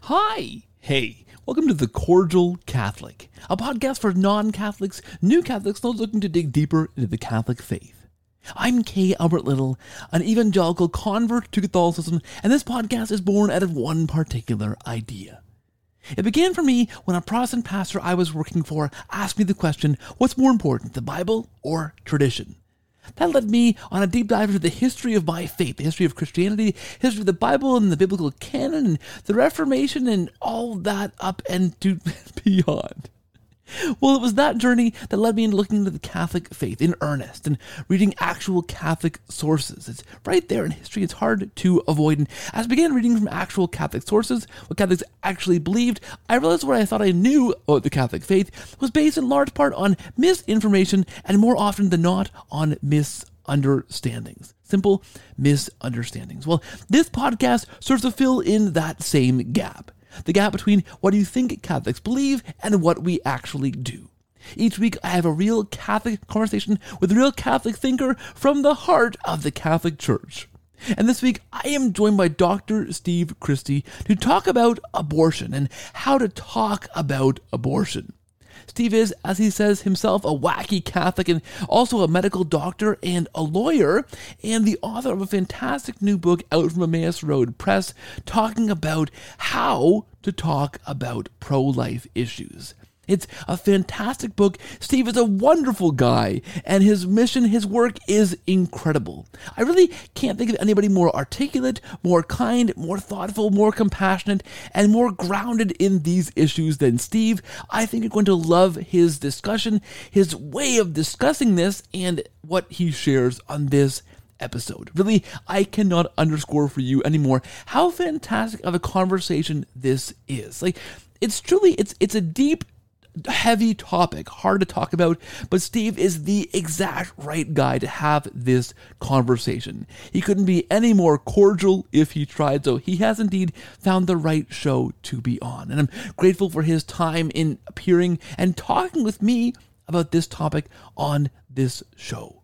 Hi! Hey, welcome to The Cordial Catholic, a podcast for non Catholics, new Catholics, those looking to dig deeper into the Catholic faith. I'm K. Albert Little, an evangelical convert to Catholicism, and this podcast is born out of one particular idea. It began for me when a Protestant pastor I was working for asked me the question what's more important, the Bible or tradition? That led me on a deep dive into the history of my faith, the history of Christianity, history of the Bible and the biblical canon, and the Reformation, and all that up and to beyond. Well, it was that journey that led me into looking into the Catholic faith in earnest and reading actual Catholic sources. It's right there in history, it's hard to avoid. And as I began reading from actual Catholic sources, what Catholics actually believed, I realized what I thought I knew about the Catholic faith was based in large part on misinformation and more often than not on misunderstandings. Simple misunderstandings. Well, this podcast serves to fill in that same gap the gap between what you think Catholics believe and what we actually do. Each week, I have a real Catholic conversation with a real Catholic thinker from the heart of the Catholic Church. And this week, I am joined by Dr. Steve Christie to talk about abortion and how to talk about abortion. Steve is, as he says himself, a wacky Catholic and also a medical doctor and a lawyer, and the author of a fantastic new book out from Emmaus Road Press talking about how to talk about pro life issues. It's a fantastic book. Steve is a wonderful guy, and his mission, his work is incredible. I really can't think of anybody more articulate, more kind, more thoughtful, more compassionate, and more grounded in these issues than Steve. I think you're going to love his discussion, his way of discussing this, and what he shares on this episode. Really, I cannot underscore for you anymore how fantastic of a conversation this is. Like, it's truly it's it's a deep heavy topic, hard to talk about, but Steve is the exact right guy to have this conversation. He couldn't be any more cordial if he tried, so he has indeed found the right show to be on. And I'm grateful for his time in appearing and talking with me about this topic on this show.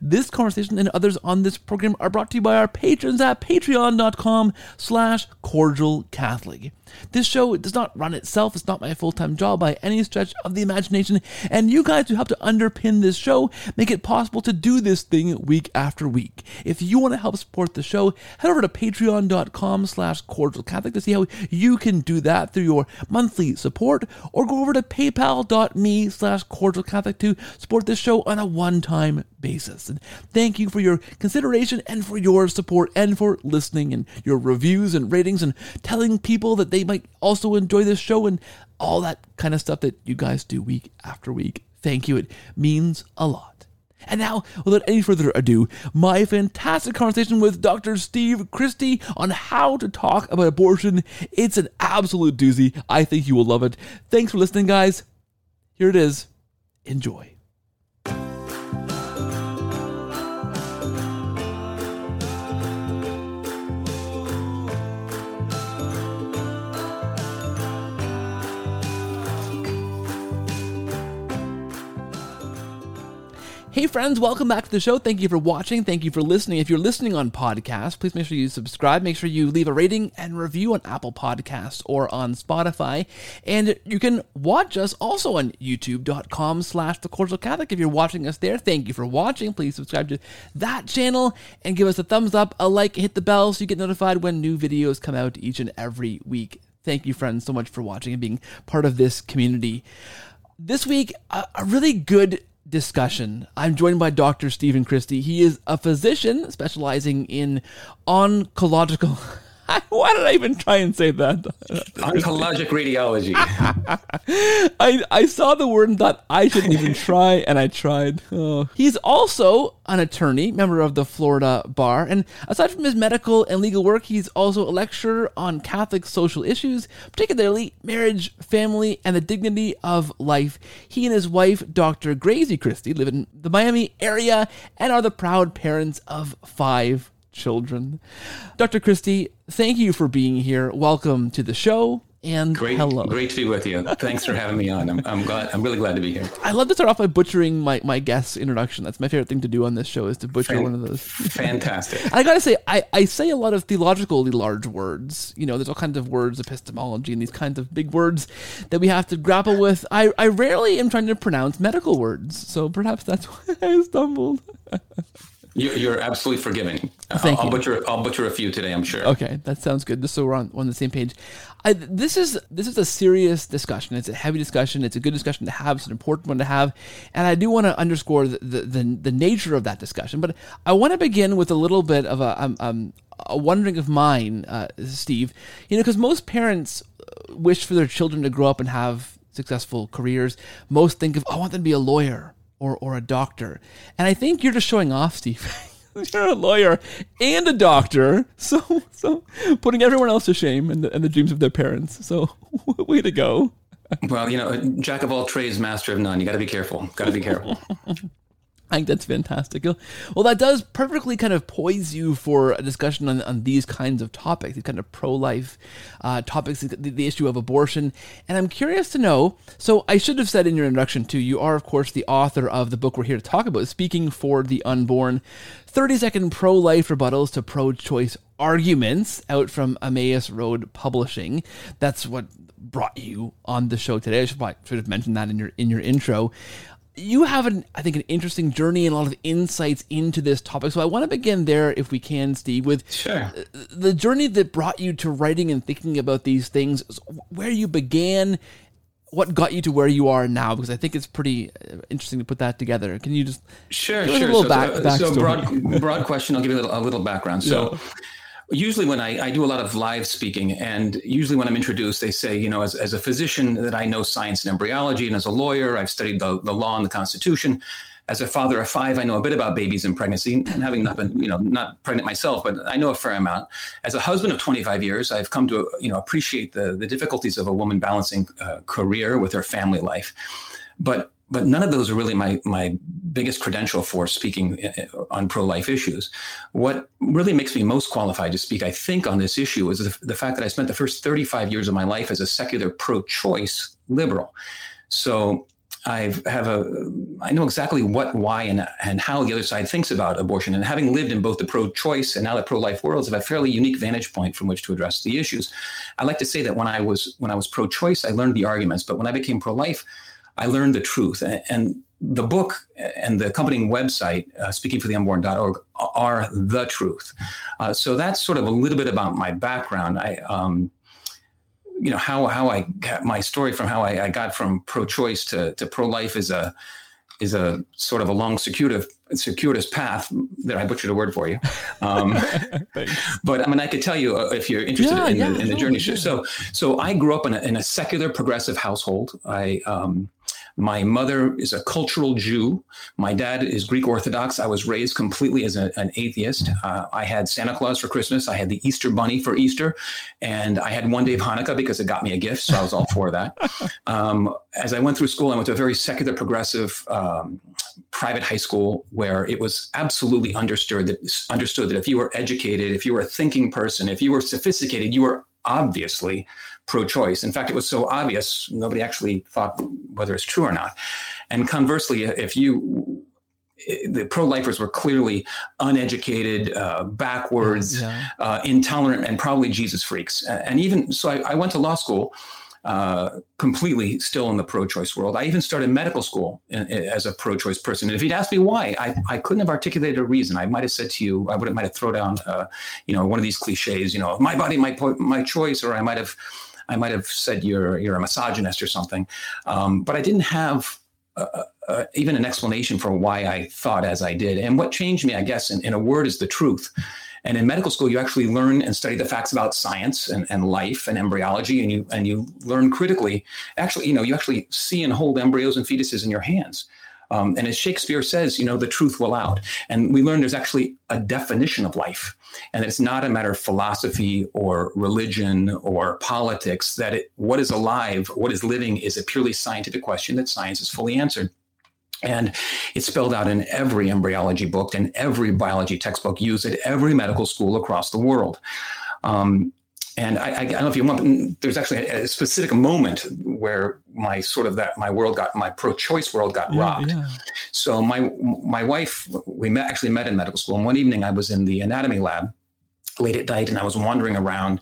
This conversation and others on this program are brought to you by our patrons at patreon.com slash cordial Catholic. This show does not run itself. It's not my full time job by any stretch of the imagination. And you guys who help to underpin this show make it possible to do this thing week after week. If you want to help support the show, head over to patreon.com slash cordial Catholic to see how you can do that through your monthly support, or go over to paypal.me slash cordial Catholic to support this show on a one time basis. And thank you for your consideration and for your support and for listening and your reviews and ratings and telling people that they might also enjoy this show and all that kind of stuff that you guys do week after week. Thank you. It means a lot. And now, without any further ado, my fantastic conversation with Dr. Steve Christie on how to talk about abortion. It's an absolute doozy. I think you will love it. Thanks for listening, guys. Here it is. Enjoy. Hey friends, welcome back to the show. Thank you for watching. Thank you for listening. If you're listening on podcast, please make sure you subscribe. Make sure you leave a rating and review on Apple Podcasts or on Spotify. And you can watch us also on youtube.com slash the cordial Catholic. If you're watching us there, thank you for watching. Please subscribe to that channel and give us a thumbs up, a like, hit the bell so you get notified when new videos come out each and every week. Thank you, friends, so much for watching and being part of this community. This week, a, a really good discussion. I'm joined by Dr. Steven Christie. He is a physician specializing in oncological. Why did I even try and say that? Oncologic radiology. I I saw the word and thought I shouldn't even try, and I tried. Oh. He's also an attorney, member of the Florida Bar, and aside from his medical and legal work, he's also a lecturer on Catholic social issues, particularly marriage, family, and the dignity of life. He and his wife, Dr. Grazie Christie, live in the Miami area and are the proud parents of five children. Dr. Christie, thank you for being here. Welcome to the show. and great, hello. Great to be with you. Thanks for having me on. I'm, I'm glad. I'm really glad to be here. I love to start off by butchering my, my guest's introduction. That's my favorite thing to do on this show is to butcher Fan- one of those. Fantastic. I gotta say, I, I say a lot of theologically large words. You know, there's all kinds of words, epistemology, and these kinds of big words that we have to grapple with. I, I rarely am trying to pronounce medical words, so perhaps that's why I stumbled. You're absolutely forgiving. Thank I'll, you. butcher. I'll butcher a few today. I'm sure. Okay, that sounds good. Just so we're on, on the same page. I, this is this is a serious discussion. It's a heavy discussion. It's a good discussion to have. It's an important one to have, and I do want to underscore the, the, the, the nature of that discussion. But I want to begin with a little bit of a, um, um, a wondering of mine, uh, Steve. You know, because most parents wish for their children to grow up and have successful careers. Most think of, oh, I want them to be a lawyer or, or a doctor. And I think you're just showing off, Steve. you're a lawyer and a doctor. So, so putting everyone else to shame and the, and the dreams of their parents. So, way to go. Well, you know, jack of all trades, master of none. You got to be careful. Got to be careful. I think that's fantastic. Well, that does perfectly kind of poise you for a discussion on, on these kinds of topics, these kind of pro life uh, topics, the, the, issue of abortion. And I'm curious to know so, I should have said in your introduction, too, you are, of course, the author of the book we're here to talk about, Speaking for the Unborn 30 second pro life rebuttals to pro choice arguments out from Emmaus Road Publishing. That's what brought you on the show today. I should, probably, should have mentioned that in your in your intro you have an I think an interesting journey and a lot of insights into this topic. So I want to begin there, if we can, Steve, with sure. the journey that brought you to writing and thinking about these things, where you began, what got you to where you are now? Because I think it's pretty uh, interesting to put that together. Can you just sure, sure. A little so, back, so broad, broad question. I'll give you a little, a little background. So. Yeah usually when I, I, do a lot of live speaking and usually when i'm introduced they say you know as, as a physician that i know science and embryology and as a lawyer i've studied the, the law and the constitution. As a father of five i know a bit about babies and pregnancy and having not been you know not pregnant myself but i know a fair amount. As a husband of 25 years i've come to you know appreciate the, the difficulties of a woman balancing uh, career with her family life. But but none of those are really my my biggest credential for speaking uh, on pro life issues. What really makes me most qualified to speak, I think, on this issue is the, the fact that I spent the first 35 years of my life as a secular pro choice liberal. So I have a I know exactly what, why, and and how the other side thinks about abortion. And having lived in both the pro-choice and now the pro-life worlds, have a fairly unique vantage point from which to address the issues. I like to say that when I was when I was pro-choice, I learned the arguments, but when I became pro-life, I learned the truth. And the book and the accompanying website, uh, speakingfortheunborn.org, are the truth. Uh, so that's sort of a little bit about my background. I, um, you know, how how I got my story from how I, I got from pro-choice to, to pro-life is a is a sort of a long circuitous circuitous path that I butchered a word for you. Um, but I mean, I could tell you uh, if you're interested yeah, in, yeah, the, in the journey. So, so I grew up in a, in a secular progressive household. I um, my mother is a cultural Jew. My dad is Greek Orthodox. I was raised completely as a, an atheist. Uh, I had Santa Claus for Christmas. I had the Easter Bunny for Easter. And I had one day of Hanukkah because it got me a gift. So I was all for that. Um, as I went through school, I went to a very secular, progressive um, private high school where it was absolutely understood that, understood that if you were educated, if you were a thinking person, if you were sophisticated, you were obviously pro-choice. In fact, it was so obvious nobody actually thought whether it's true or not. And conversely, if you the pro-lifers were clearly uneducated, uh, backwards, yeah. uh, intolerant, and probably Jesus freaks. And even so, I, I went to law school uh, completely still in the pro-choice world. I even started medical school in, in, as a pro-choice person. And if you'd asked me why, I, I couldn't have articulated a reason. I might have said to you, I would have might have thrown down, uh, you know, one of these cliches, you know, my body, my my choice, or I might have I might have said you're you're a misogynist or something, um, but I didn't have uh, uh, even an explanation for why I thought as I did. And what changed me, I guess, in, in, a word, is the truth. And in medical school, you actually learn and study the facts about science and, and life and embryology, and you and you learn critically. Actually, you know, you actually see and hold embryos and fetuses in your hands. Um, and as Shakespeare says, you know, the truth will out. And we learn there's actually a definition of life, and it's not a matter of philosophy or religion or politics. That it, what is alive, what is living, is a purely scientific question that science has fully answered. And it's spelled out in every embryology book and every biology textbook used at every medical school across the world. Um, and I, I, don't know if you want. There's actually a, specific moment where my sort of that my world got my pro-choice world got yeah, rocked. Yeah. So my my wife, we met actually met in medical school, and one evening I was in the anatomy lab late at night, and I was wandering around,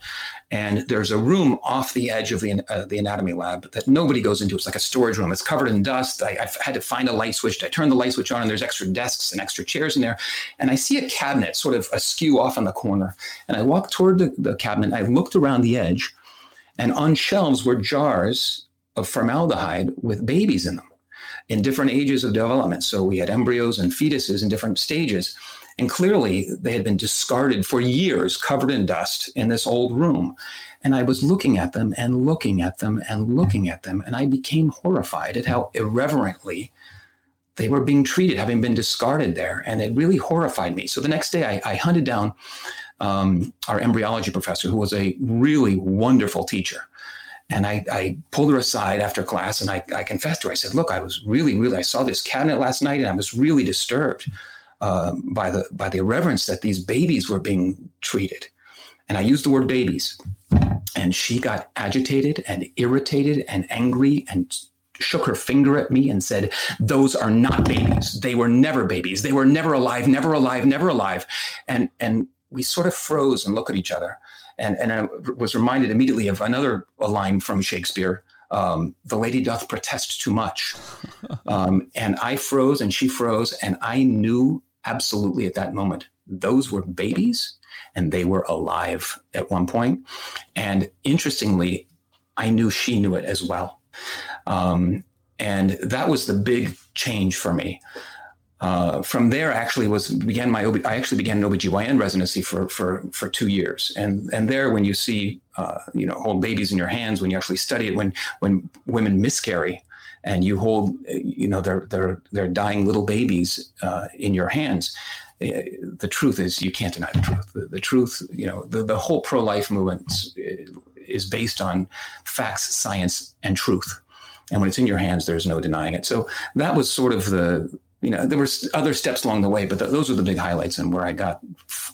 and there's a room off the edge of the, uh, the anatomy lab that nobody goes into. It's like a storage room. It's covered in dust. I, I had to find a light switch. I turned the light switch on, and there's extra desks and extra chairs in there. And I see a cabinet sort of askew off in the corner. And I walked toward the, the cabinet. I looked around the edge, and on shelves were jars of formaldehyde with babies in them in different ages of development. So we had embryos and fetuses in different stages. And clearly, they had been discarded for years, covered in dust in this old room. And I was looking at them and looking at them and looking at them. And I became horrified at how irreverently they were being treated, having been discarded there. And it really horrified me. So the next day, I, I hunted down um, our embryology professor, who was a really wonderful teacher. And I, I, pulled her aside after class and I, I confessed to her. I said, Look, I was really, really, I saw this cabinet last night and I was really disturbed uh, by the by the irreverence that these babies were being treated. And I used the word babies. And she got agitated and irritated and angry and shook her finger at me and said, Those are not babies. They were never babies. They were never alive, never alive, never alive. And and we sort of froze and looked at each other. And, and I was reminded immediately of another line from Shakespeare um, the lady doth protest too much. Um, and I froze and she froze, and I knew absolutely at that moment. Those were babies and they were alive at one point. And interestingly, I knew she knew it as well. Um, and that was the big change for me. Uh, from there, actually, was began my OB, I actually began an OBGYN residency for for for two years, and and there, when you see uh, you know hold babies in your hands, when you actually study it, when when women miscarry, and you hold you know their their their dying little babies uh, in your hands uh, the truth is you can't deny the truth. The, the truth you know the, the whole pro-life movement is based on facts science and truth. And when it's in your hands there's no denying it. So that was sort of the you know there were other steps along the way but th- those were the big highlights and where i got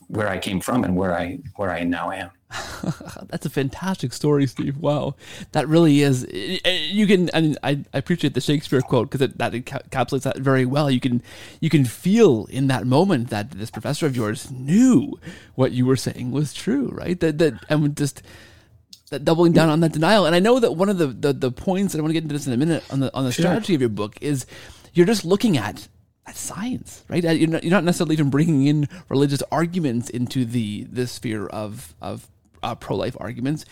where i came from and where i where i now am That's a fantastic story, Steve. Wow, that really is. Eh, eh, you can, I mean, I, I appreciate the Shakespeare quote because that encapsulates that very well. You can, you can feel in that moment that this professor of yours knew what you were saying was true, right? That that and just that doubling down on that denial. And I know that one of the the, the points, that I want to get into this in a minute on the on the sure. strategy of your book is you're just looking at at science, right? You're not, you're not necessarily even bringing in religious arguments into the the sphere of of uh, pro life arguments,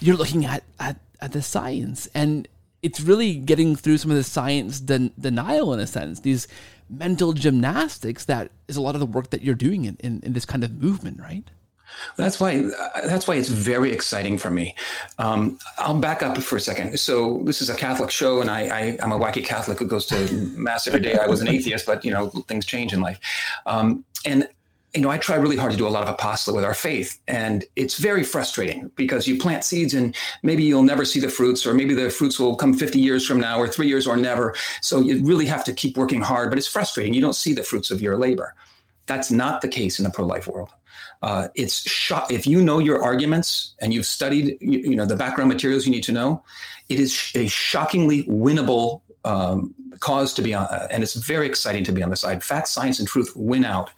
you're looking at, at, at the science. And it's really getting through some of the science den- denial in a sense, these mental gymnastics that is a lot of the work that you're doing in, in, in this kind of movement, right? That's why that's why it's very exciting for me. Um, I'll back up for a second. So this is a Catholic show, and I, I am a wacky Catholic who goes to mass every day. I was an atheist, but you know things change in life. Um, and you know, I try really hard to do a lot of apostolate with our faith. And it's very frustrating because you plant seeds and maybe you'll never see the fruits, or maybe the fruits will come 50 years from now, or three years, or never. So you really have to keep working hard, but it's frustrating. You don't see the fruits of your labor. That's not the case in the pro life world. Uh, it's shot if you know your arguments and you've studied you, you, know the background materials you need to know it is a shockingly winnable um, cause to be on and it's very exciting to be on the side fact science and truth win out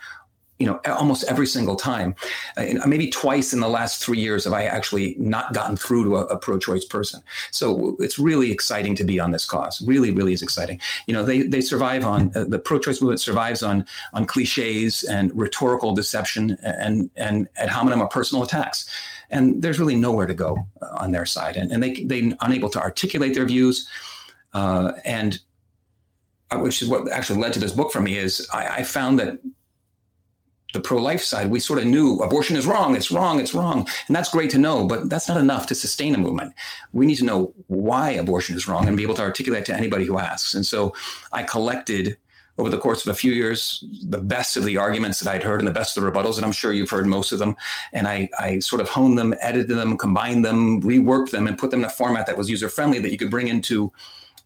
you know almost every single time. Uh, maybe twice in the last three years have i actually not gotten through to a, a, pro-choice person. So it's really exciting to be on this cause. Really really is exciting. You know they they survive on uh, the pro-choice movement survives on on cliches and rhetorical deception and and ad hominem or personal attacks. And there's really nowhere to go uh, on their side. And, and they they unable to articulate their views uh, and uh, which is what actually led to this book for me is I, I found that the pro-life side, we sort of knew abortion is wrong, it's wrong, it's wrong. And that's great to know, but that's not enough to sustain a movement. We need to know why abortion is wrong and be able to articulate to anybody who asks. And so I collected over the course of a few years the best of the arguments that I'd heard and the best of the rebuttals, and I'm sure you've heard most of them. And I, I sort of honed them, edited them, combined them, reworked them, and put them in a format that was user friendly that you could bring into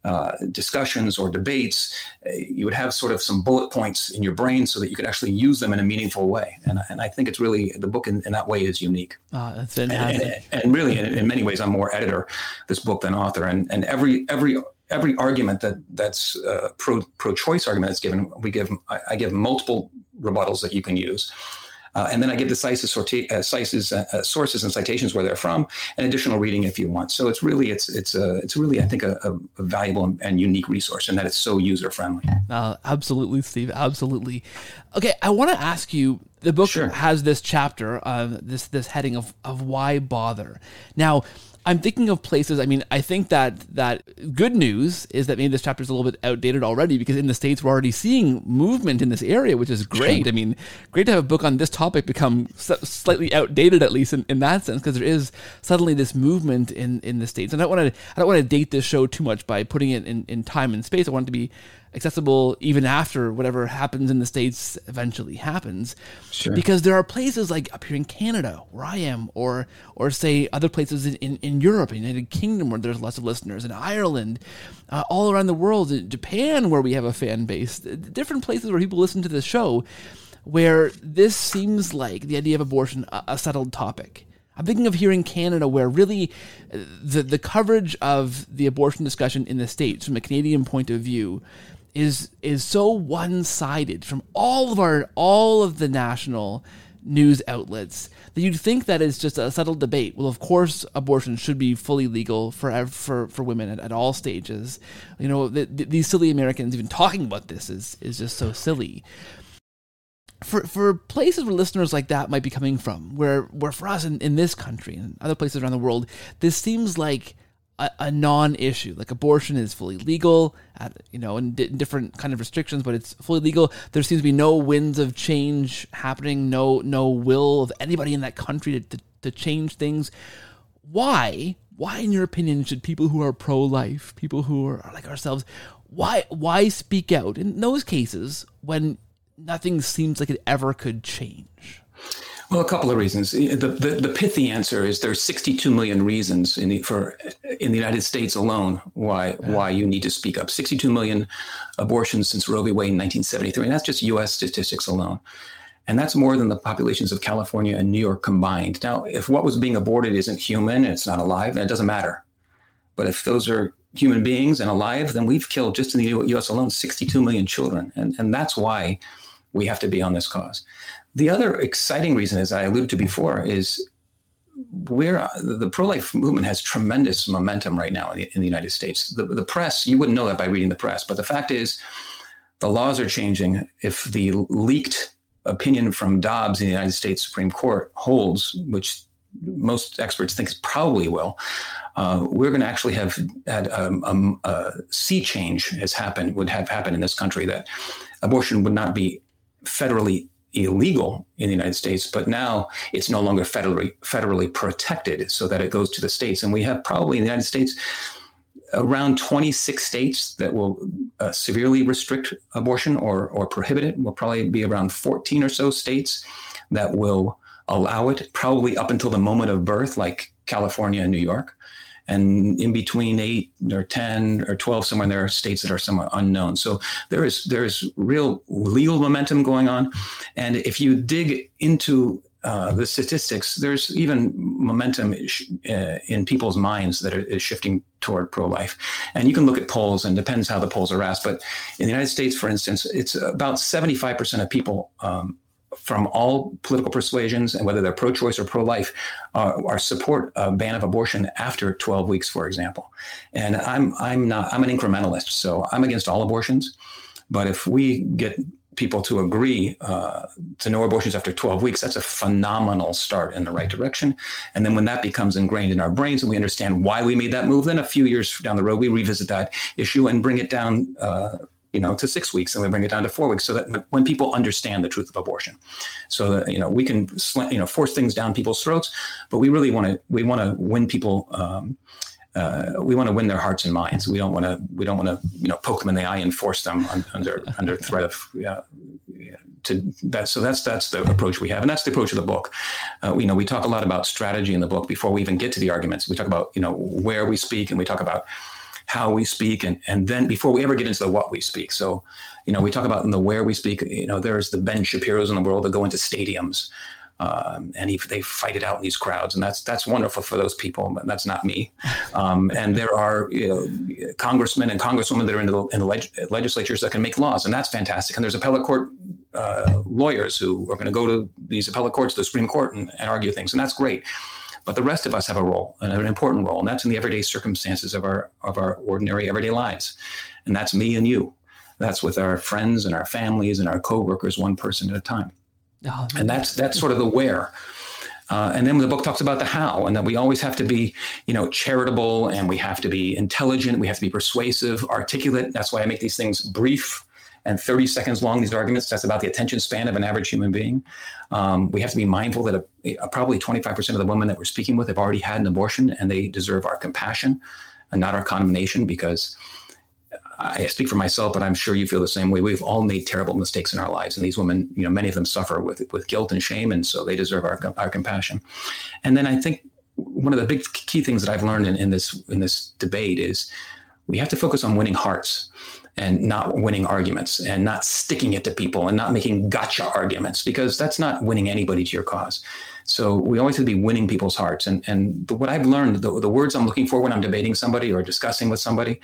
uh, discussions or debates, uh, you would have sort of some bullet points in your brain so that you could actually use them in a meaningful way. And, and I think it's really the book in, in that way is unique. Uh, that's. And, and, and really, in, in, many ways, I'm more editor this book than author. And and every every every argument that that's uh, pro pro choice argument that's given, we give I, I give multiple rebuttals that you can use. Uh, and then I give the CISES, sorti- uh, uh, uh, sources and citations where they're from, and additional reading if you want. So it's really it's it's a it's really I think a, a, valuable and, and, unique resource, and that it's so user friendly. Uh, absolutely, Steve. Absolutely. Okay, I want to ask you. The book sure. has this chapter, uh, this this heading of of why bother. Now, I'm thinking of places. I mean, I think that that good news is that maybe this chapter is a little bit outdated already because in the states we're already seeing movement in this area, which is great. I mean, great to have a book on this topic become slightly outdated at least in, in that sense because there is suddenly this movement in in the states. And I don't want to I don't want to date this show too much by putting it in in time and space. I want it to be accessible even after whatever happens in the states eventually happens sure. because there are places like up here in canada where i am or or say other places in, in, in europe united kingdom where there's lots of listeners in ireland uh, all around the world in japan where we have a fan base different places where people listen to this show where this seems like the idea of abortion a, a settled topic I'm thinking of here in Canada where really uh, the the coverage of the abortion discussion in the states from a Canadian point of view is is so one-sided from all of our all of the national news outlets that you'd think that is just a settled debate. Well, of course, abortion should be fully legal for for for women at, at all stages. You know, the, the, these silly Americans even talking about this is is just so silly. For for places where listeners like that might be coming from, where where for us in, in this country and other places around the world, this seems like a, a non-issue. Like abortion is fully legal, at, you know, and di- different kind of restrictions, but it's fully legal. There seems to be no winds of change happening. No, no will of anybody in that country to, to, to change things. Why? Why, in your opinion, should people who are pro-life, people who are like ourselves, why why speak out in those cases when nothing seems like it ever could change? Well, a couple of reasons. The, the, the pithy answer is there's 62 million reasons in the, for in the United States alone why yeah. why you need to speak up. 62 million abortions since Roe v. Wade in 1973, and that's just U.S. statistics alone. And that's more than the populations of California and New York combined. Now, if what was being aborted isn't human, and it's not alive, then it doesn't matter. But if those are human beings and alive, then we've killed just in the U.S. alone 62 million children, and and that's why we have to be on this cause. The other exciting reason, as I alluded to before, is where the pro-life movement has tremendous momentum right now in the, in the United States. The, the, press, you wouldn't know that by reading the press, but the fact is, the laws are changing. If the leaked opinion from Dobbs in the United States Supreme Court holds, which most experts think probably will, uh, we're going to actually have had um, um, a sea change has happened would have happened in this country that abortion would not be federally illegal in the United States, but now it's no longer federally federally protected, so that it goes to the states. And we have probably in the United States around 26 states that will uh, severely restrict abortion or or prohibit it. Will probably be around 14 or so states that will allow it, probably up until the moment of birth, like California and New York and in between eight or 10 or 12 somewhere there are states that are somewhat unknown so there is there is real legal momentum going on and if you dig into uh, the statistics, there's even momentum uh, in people's minds that is shifting toward pro-life. And you can look at polls, and depends how the polls are asked. But in the United States, for instance, it's about 75% of people um, from all political persuasions and whether they're pro-choice or pro-life uh, are support a ban of abortion after 12 weeks, for example. And I'm I'm not I'm an incrementalist, so I'm against all abortions. But if we get people to agree uh, to no abortions after 12 weeks, that's a phenomenal start in the right direction. And then when that becomes ingrained in our brains and we understand why we made that move, then a few years down the road, we revisit that issue and bring it down uh, you know, to six weeks, and we bring it down to four weeks, so that when people understand the truth of abortion, so that you know we can you know force things down people's throats, but we really want to we want to win people. Um, uh, we want to win their hearts and minds. We don't want to we don't want to you know poke them in the eye and force them un, under under threat of yeah, to that. So that's that's the approach we have, and that's the approach of the book. Uh, you know, we talk a lot about strategy in the book before we even get to the arguments. We talk about you know where we speak, and we talk about how we speak, and and then before we ever get into the what we speak. So, you know, we talk about in the where we speak. You know, there's the Ben Shapiro's in the world that go into stadiums. Um, and he, they fight it out in these crowds, and that's that's wonderful for those people. But that's not me. Um, and there are you know, congressmen and congresswomen that are in the, in the leg- legislatures that can make laws, and that's fantastic. And there's appellate court uh, lawyers who are going to go to these appellate courts, the Supreme Court, and, and argue things, and that's great. But the rest of us have a role, an important role, and that's in the everyday circumstances of our of our ordinary everyday lives, and that's me and you. That's with our friends and our families and our coworkers, one person at a time. Oh, and that's that's sort of the where. Uh, and then the book talks about the how, and that we always have to be, you know, charitable, and we have to be intelligent, we have to be persuasive, articulate. That's why I make these things brief and 30 seconds long. These arguments. That's about the attention span of an average human being. Um, we have to be mindful that a, a, probably 25% of the women that we're speaking with have already had an abortion, and they deserve our compassion and not our condemnation because I speak for myself, but I'm sure you feel the same way. We've all made terrible mistakes in our lives, and these women, you know, many of them suffer with with guilt and shame, and so they deserve our our compassion. And then I think one of the big key things that I've learned in, in this in this debate is we have to focus on winning hearts and not winning arguments and not sticking it to people and not making gotcha arguments because that's not winning anybody to your cause. So we always have to be winning people's hearts. And and what I've learned, the, the words I'm looking for when I'm debating somebody or discussing with somebody,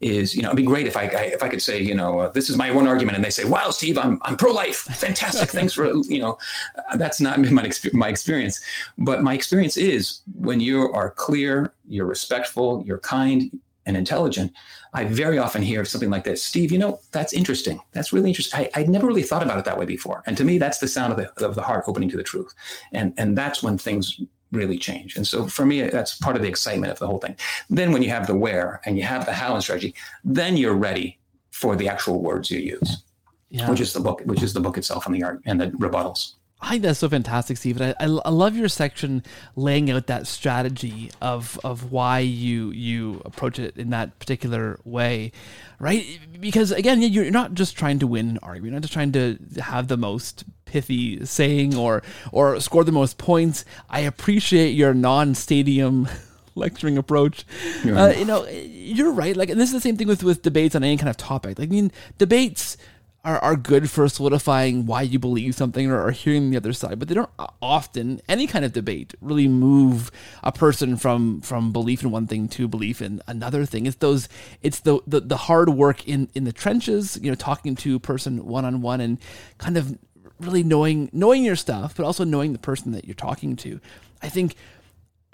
is you know it'd be great if I, I if I could say you know uh, this is my one argument and they say wow Steve I'm I'm pro life fantastic thanks for you know uh, that's not my my experience but my experience is when you are clear you're respectful you're kind and intelligent I very often hear something like this Steve, you know, that's interesting. That's really interesting. I, I'd never really thought about it that way before. And to me, that's the sound of the, of the heart opening to the truth. And, and that's when things really change. And so for me, that's part of the excitement of the whole thing. Then when you have the where and you have the how and strategy, then you're ready for the actual words you use, yeah. which is the book, which is the book itself and the art and the rebuttals. I think that's so fantastic, Steve. I, I, I, love your section laying out that strategy of of why you you approach it in that particular way, right? Because again, you're not just trying to win an argument. You're not just trying to have the most pithy saying or or score the most points. I appreciate your non-stadium lecturing approach. Yeah. Uh, you know, you're right. Like, and this is the same thing with with debates on any kind of topic. Like, I mean, debates are, are good for solidifying why you believe something or, or hearing the other side, but they don't uh, often any kind of debate really move a person from from belief in one thing to belief in another thing. It's those it's the the, the hard work in in the trenches, you know, talking to a person one on one and kind of really knowing knowing your stuff, but also knowing the person that you're talking to. I think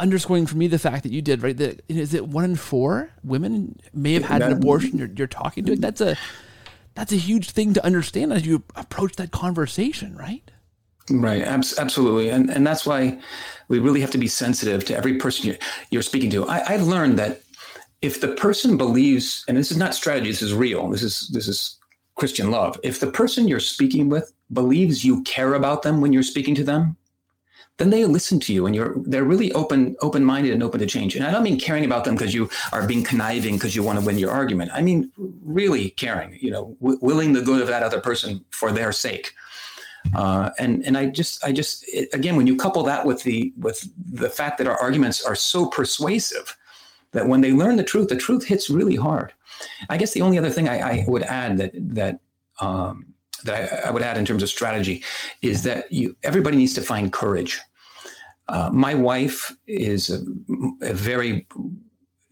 underscoring for me the fact that you did right that is it one in four women may have had an abortion you're, you're talking to that's a that's a huge thing to understand as you approach that conversation, right? Right, absolutely, and and that's why we really have to be sensitive to every person you're speaking to. I, I've learned that if the person believes, and this is not strategy, this is real. This is this is Christian love. If the person you're speaking with believes you care about them when you're speaking to them, then they listen to you and you're they're really open open minded and open to change. And i don't mean caring about them because you are being conniving because you want to win your argument. I mean really caring you know w- willing the good of that other person for their sake. Uh, and and i just i just it, again when you couple that with the with the fact that our arguments are so persuasive that when they learn the truth the truth hits really hard. I guess the only other thing i, I would add that that um, that I, I, would add in terms of strategy is that you everybody needs to find courage. Uh, my wife is a, a very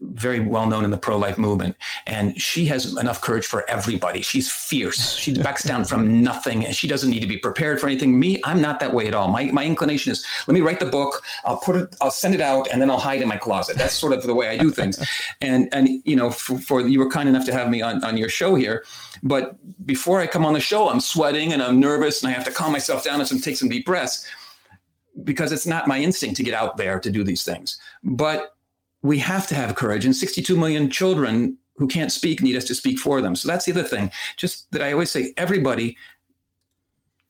very well known in the pro life movement, and she has enough courage for everybody. She's fierce. She backs down from nothing, and she doesn't need to be prepared for anything. Me, I'm not that way at all. My my inclination is let me write the book. I'll put it. I'll send it out, and then I'll hide in my closet. That's sort of the way I do things. And and you know, for, for you were kind enough to have me on on your show here, but before I come on the show, I'm sweating and I'm nervous, and I have to calm myself down and some take some deep breaths because it's not my instinct to get out there to do these things. But we have to have courage. And 62 million children who can't speak need us to speak for them. So that's the other thing. Just that I always say, everybody,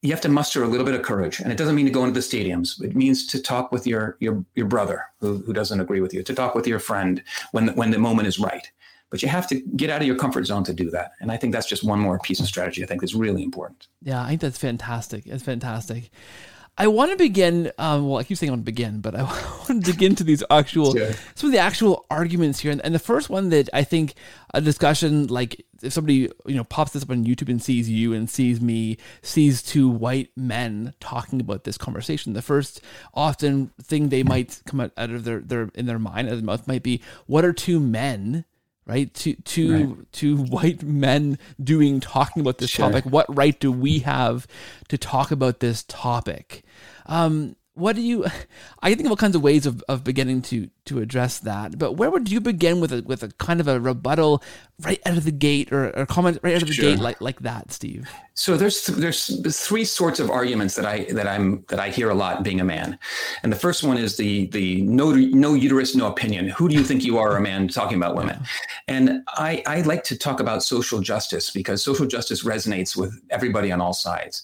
you have to muster a little bit of courage. And it doesn't mean to go into the stadiums. It means to talk with your your your brother who, who doesn't agree with you, to talk with your friend when the, when the moment is right. But you have to get out of your comfort zone to do that. And I think that's just one more piece of strategy I think is really important. Yeah, I think that's fantastic. It's fantastic. I want to begin. Um, well, I keep saying I want to begin, but I want to dig into these actual yeah. some of the actual arguments here. And, and, the first one that I think a discussion like if somebody you know pops this up on YouTube and sees you and sees me, sees two white men talking about this conversation, the first often thing they might come out, out of their their in their mind, out of their mouth, might be, "What are two men?" Right? Two two right. two white men doing talking about this sure. topic. What right do we have to talk about this topic? Um, what do you i think of all kinds of ways of, of beginning to to address that but where would you begin with a with a kind of a rebuttal right out of the gate or a comment right out of the sure. gate like like that steve? So there's there's three sorts of arguments that i that i'm that i hear a lot being a man. And the first one is the the no no uterus no opinion. Who do you think you are a man talking about women? And i i like to talk about social justice because social justice resonates with everybody on all sides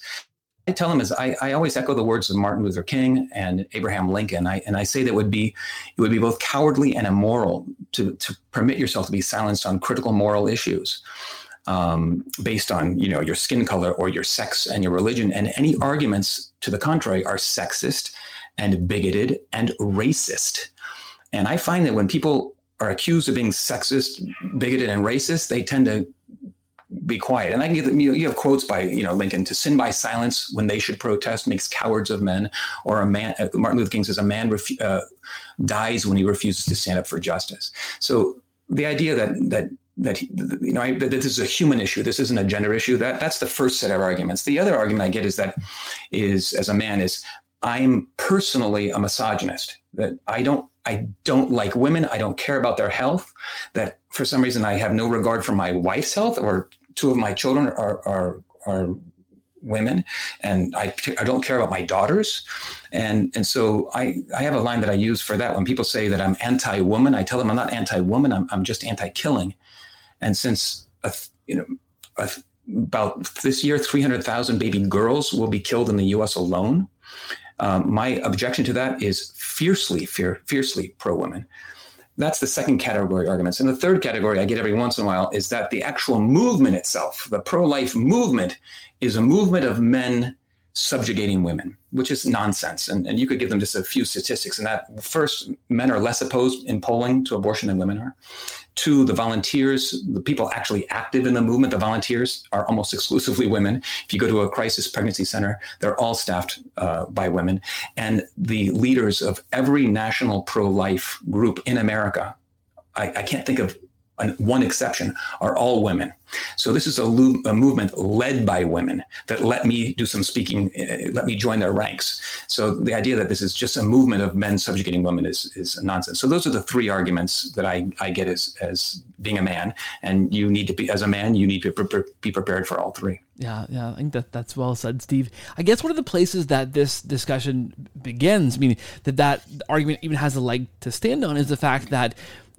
I tell them is I, I always echo the words of Martin Luther King and Abraham Lincoln. I, and I say that would be it would be both cowardly and immoral to, to permit yourself to be silenced on critical moral issues um, based on you know your skin color or your sex and your religion. And any arguments to the contrary are sexist and bigoted and racist. And I find that when people are accused of being sexist, bigoted, and racist, they tend to be quiet. And I can get them, you, know, you have quotes by, you know, Lincoln to sin by silence when they should protest makes cowards of men. Or a man, uh, Martin Luther King says, a man refu- uh, dies when he refuses to stand up for justice. So the idea that, that, that you know I, that this is a human issue. This isn't a gender issue. That that's the first set of arguments. The other argument I get is that is as a man is I'm personally a misogynist. That I don't I don't like women. I don't care about their health. That for some reason I have no regard for my wife's health or two of my children are are are women. And I, I don't care about my daughters. And and so I, I have a line that I use for that. When people say that I'm anti-woman I tell them I'm not anti-woman. I'm, I'm just anti-killing. And since a, you know a, about this year 300,000 baby girls will be killed in the US alone. Um, my objection to that is fiercely fiercely pro-women that's the second category arguments. And the third category I get every once in a while is that the actual movement itself, the pro life movement, is a movement of men subjugating women, which is nonsense. And, and you could give them just a few statistics. And that first, men are less opposed in polling to abortion than women are. Two, the volunteers, the people actually active in the movement, the volunteers are almost exclusively women. If you go to a crisis pregnancy center, they're all staffed uh, by women. And the leaders of every national pro life group in America, I, I can't think of one exception, are all women. So this is a, lo- a, movement led by women that let me do some speaking, uh, let me join their ranks. So the idea that this is just a movement of men subjugating women is, is nonsense. So those are the three arguments that I, I get as, as being a man. And you need to be, as a man, you need to pre- be prepared for all three. Yeah, yeah, I think that that's well said, Steve. I guess one of the places that this discussion begins, I mean, that that argument even has a leg to stand on, is the fact that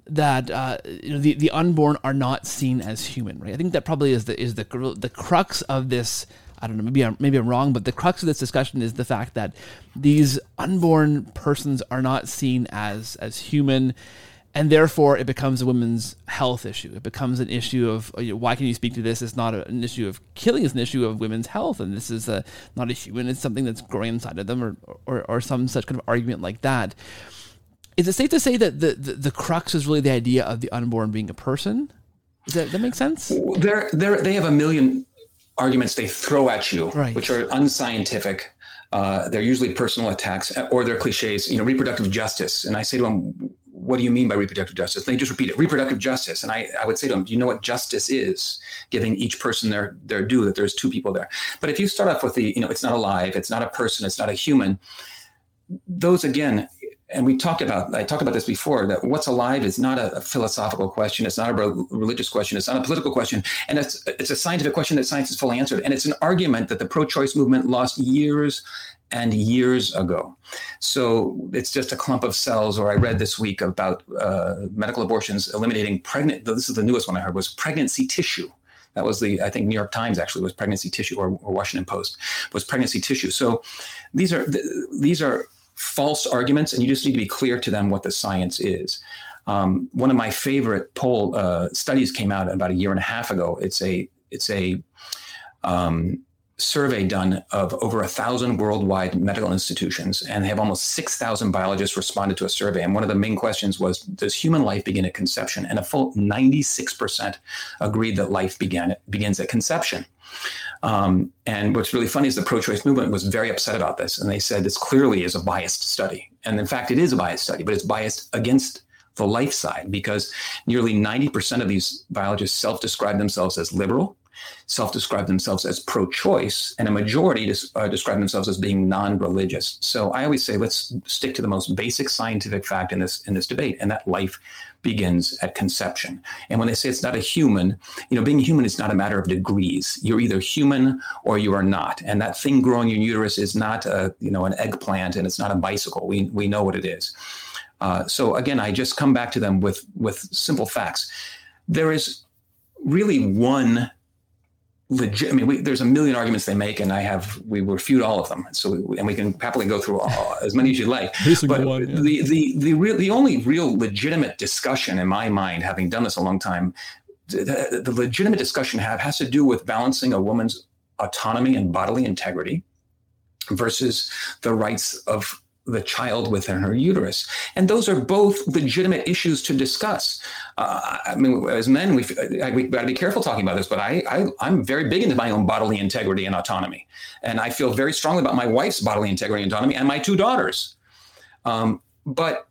that uh, you know the, the unborn are not seen as human, right? I think that probably is the is the the crux of this. I don't know. Maybe I'm maybe I'm wrong, but the crux of this discussion is the fact that these unborn persons are not seen as as human, and therefore it becomes a women's health issue. It becomes an issue of you know, why can you speak to this? It's not a, an issue of killing; it's an issue of women's health, and this is a not a human. It's something that's growing inside of them, or or, or some such kind of argument like that. Is it safe to say that the, the, the crux is really the idea of the unborn being a person? Does that, that make sense? They're, they're, they have a million arguments they throw at you, right. which are unscientific. Uh, they're usually personal attacks or they're cliches, you know, reproductive justice. And I say to them, what do you mean by reproductive justice? And they just repeat it, reproductive justice. And I, I would say to them, do you know what justice is? Giving each person their, their due, that there's two people there. But if you start off with the, you know, it's not alive, it's not a person, it's not a human, those again, and we talked about i talked about this before that what's alive is not a, philosophical question it's not a religious question it's not a political question and it's it's a scientific question that science has fully answered and it's an argument that the pro-choice movement lost years and years ago. So it's just a clump of cells or i read this week about uh, medical abortions eliminating pregnant this is the newest one i heard was pregnancy tissue. That was the i think new york times actually was pregnancy tissue or, or washington post was pregnancy tissue. So these are these are false arguments, and you just need to be clear to them what the science is. Um, one of my favorite poll uh, studies came out about a year and a half ago. It's a it's a um, survey done of over a thousand worldwide medical institutions, and they have almost 6,000 biologists responded to a survey. And one of the main questions was Does human life begin at conception? And a full 96% agreed that life began, begins at conception. Um, and what's really funny is the pro choice movement was very upset about this. And they said this clearly is a biased study. And in fact, it is a biased study, but it's biased against the life side because nearly 90% of these biologists self describe themselves as liberal self describe themselves as pro choice, and a majority des- uh, describe themselves as being non religious. So I always say, let's stick to the most basic scientific fact in this, in this debate, and that life begins at conception. And when they say it's not a human, you know, being human is not a matter of degrees. You're either human or you are not. And that thing growing in your uterus is not a, you know, an eggplant and it's not a bicycle. We, we know what it is. Uh, so again, I just come back to them with, with simple facts. There is really one legit. I mean, we, there's a million arguments they make, and I have we refute all of them. So, we, and we can happily go through all, as many as you like. but one, yeah. the the the real the only real legitimate discussion in my mind, having done this a long time, the, the legitimate discussion have has to do with balancing a woman's autonomy and bodily integrity versus the rights of the child within her uterus. And those are both legitimate issues to discuss. Uh, I mean, as men, we've, we've got to be careful talking about this, but I, I, am very big into my own bodily integrity and autonomy. And I feel very strongly about my wife's bodily integrity and autonomy and my two daughters. Um, but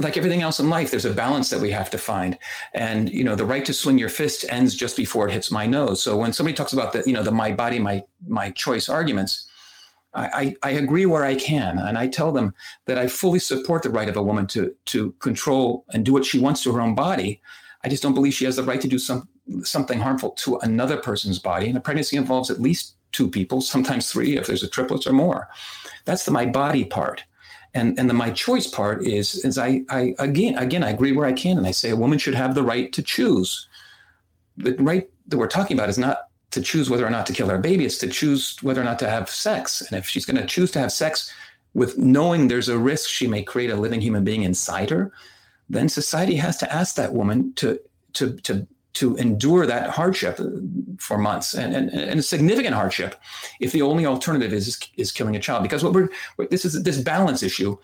like everything else in life, there's a balance that we have to find. And, you know, the right to swing your fist ends just before it hits my nose. So when somebody talks about the, you know, the my body, my, my choice arguments, I, I, agree where I can, and I tell them that I fully support the right of a woman to to control and do what she wants to her own body. I just don't believe she has the right to do some something harmful to another person's body. And a pregnancy involves at least two people, sometimes three if there's a triplets or more. That's the my body part. And and the my choice part is is I I again again I agree where I can, and I say a woman should have the right to choose. The right that we're talking about is not to choose whether or not to kill her baby. It's to choose whether or not to have sex. And if she's going to choose to have sex with knowing there's a risk she may create a living human being inside her, then society has to ask that woman to to to to endure that hardship uh, for months and, and, and a significant hardship if the only alternative is is killing a child because what we're this is this balance issue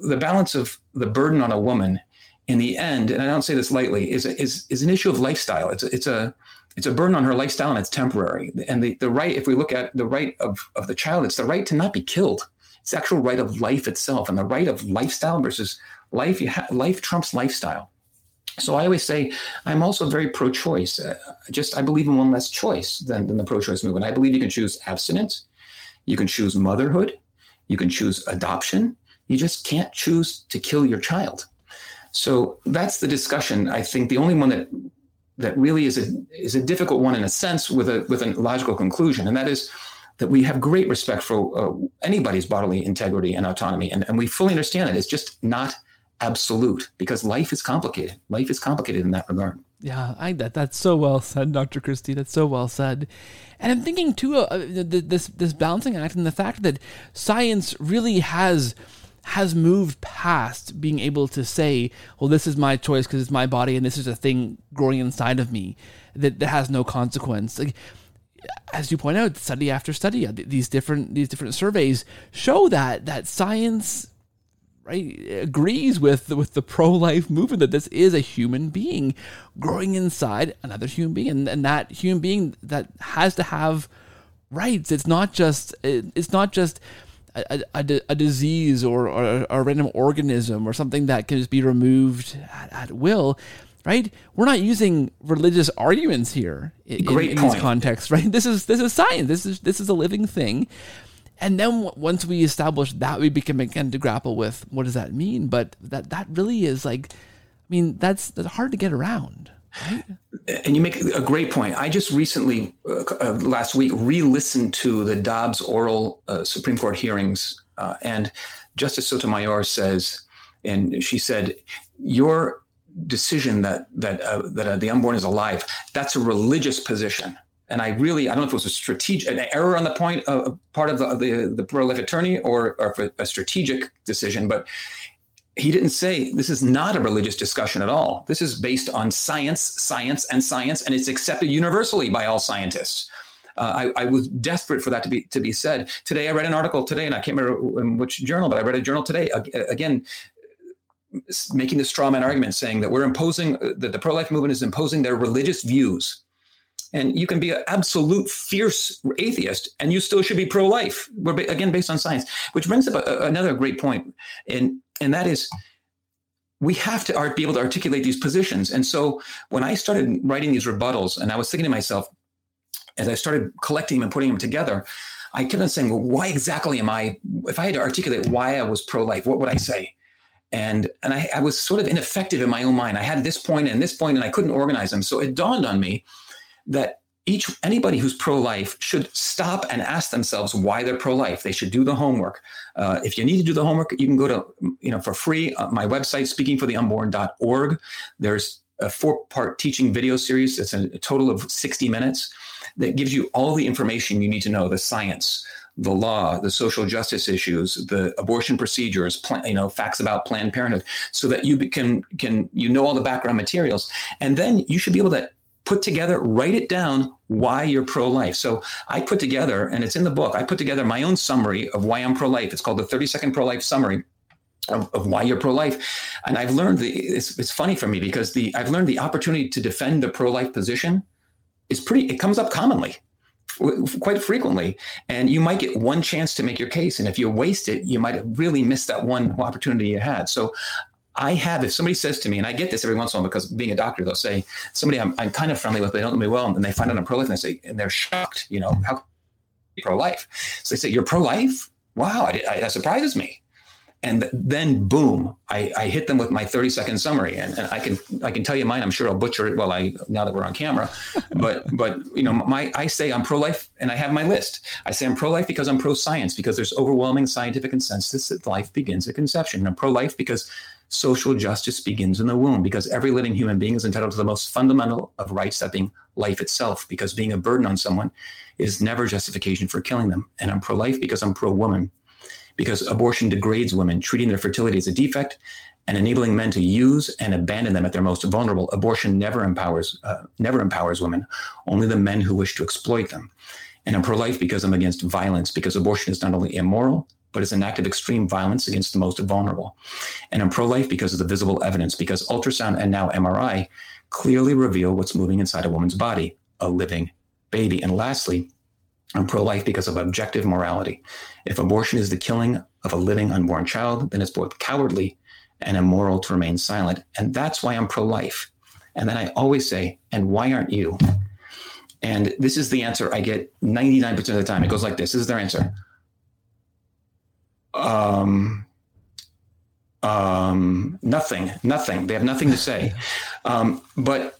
the balance of the burden on a woman in the end and i don't say this lightly is is is an issue of lifestyle it's it's a it's a burden on her lifestyle and it's temporary. And the, the right, if we look at the right of, of the child, it's the right to not be killed. It's the actual right of life itself and the right of lifestyle versus life. Ha- life trumps lifestyle. So I always say I'm also very pro-choice. Uh, just I believe in one less choice than, than the pro-choice movement. I believe you can choose abstinence, you can choose motherhood, you can choose adoption. You just can't choose to kill your child. So that's the discussion. I think the only one that that really is a is a difficult one in a sense with a with a logical conclusion, and that is that we have great respect for uh, anybody's bodily integrity and autonomy, and, and we fully understand that it's just not absolute because life is complicated. Life is complicated in that regard. Yeah, I that that's so well said, Dr. Christie. That's so well said. And I'm thinking too, uh, this this balancing act and the fact that science really has has moved past being able to say, well, this is my choice because it's my body and this is a thing growing inside of me that, that has no consequence. Like, as you point out, study after study, uh, these different these different surveys show that that science right agrees with with the pro life movement that this is a human being growing inside another human being, and, and that human being that has to have rights. It's not just it's not just a, a, a disease or, or, a random organism or something that can just be removed at, at will right? We're not using religious arguments here in, Great in, in these contexts, right? This is this is science. This is this is a living thing. And then once we establish that, we can begin to grapple with what does that mean. But that that really is like, I mean, that's that's hard to get around. And you make a great point. I just recently, uh, uh, last week, re-listened to the Dobbs oral uh, Supreme Court hearings, uh, and Justice Sotomayor says, and she said, "Your decision that that uh, that uh, the unborn is alive, that's a religious position." And I really, I don't know if it was a strategic, an error on the point, part of the the, the pro-life attorney, or, or a strategic decision, but he didn't say this is not a religious discussion at all. This is based on science, science, and science, and it's accepted universally by all scientists. Uh, I, I, was desperate for that to be to be said. Today, I read an article today, and I can't remember in which journal, but I read a journal today again making the straw man argument, saying that we're imposing that the pro life movement is imposing their religious views. And you can be an absolute fierce atheist, and you still should be pro life. We're again based on science, which brings up a, another great point. point, and and that is we have to be able to articulate these positions. And so when I started writing these rebuttals, and I was thinking to myself, as I started collecting them and putting them together, I kept on saying, well, why exactly am I, if I had to articulate why I was pro life, what would I say? And, and I, I was sort of ineffective in my own mind. I had this point and this point, and I couldn't organize them. So it dawned on me that each anybody who's pro-life should stop and ask themselves why they're pro-life. They should do the homework. Uh, if you need to do the homework you can go to you know for free uh, my website speakingfortheunborn.org there's a four-part teaching video series. It's a, total of 60 minutes that gives you all the information you need to know the science the law, the social justice issues, the abortion procedures, plan, you know, facts about Planned Parenthood, so that you can can you know all the background materials, and then you should be able to put together, write it down why you're pro life. So I put together, and it's in the book, I put together my own summary of why I'm pro life. It's called the 30 second pro life summary. Of, of, why you're pro-life, and I've learned the it's, it's funny for me because the I've learned the opportunity to defend the pro-life position is pretty. It comes up commonly, quite frequently, and you might get one chance to make your case, and if you waste it, you might really missed that one opportunity you had. So I have, if somebody says to me, and I get this every once in a while because being a doctor, they'll say, somebody I'm, I'm kind of friendly with, but they don't know me well, and then they find out I'm pro life and they say, and they're shocked, you know, how pro life? So they say, You're pro life? Wow, I, I, that surprises me. And then boom, I, I, hit them with my 30 second summary. And, and, I can I can tell you mine, I'm sure I'll butcher it well I now that we're on camera. but but you know, my I say I'm pro-life and I have my list. I say I'm pro-life because I'm pro-science, because there's overwhelming scientific consensus that life begins at conception. And I'm pro-life because social justice begins in the womb because every living human being is entitled to the most fundamental of rights, that being life itself, because being a burden on someone is never justification for killing them. And I'm pro life because I'm pro woman, because abortion degrades women, treating their fertility as a defect and enabling men to use and abandon them at their most vulnerable. Abortion never empowers, uh, never empowers women, only the men who wish to exploit them. And I'm pro life because I'm against violence, because abortion is not only immoral, but it's an act of extreme violence against the most vulnerable. And I'm pro life because of the visible evidence, because ultrasound and now MRI clearly reveal what's moving inside a woman's body a living baby. And lastly, I'm pro life because of objective morality. If abortion is the killing of a living unborn child, then it's both cowardly and immoral to remain silent. And that's why I'm pro life. And then I always say, and why aren't you? And this is the answer I get 99% of the time. It goes like this this is their answer um, um, nothing, nothing. They have nothing to say. Um, but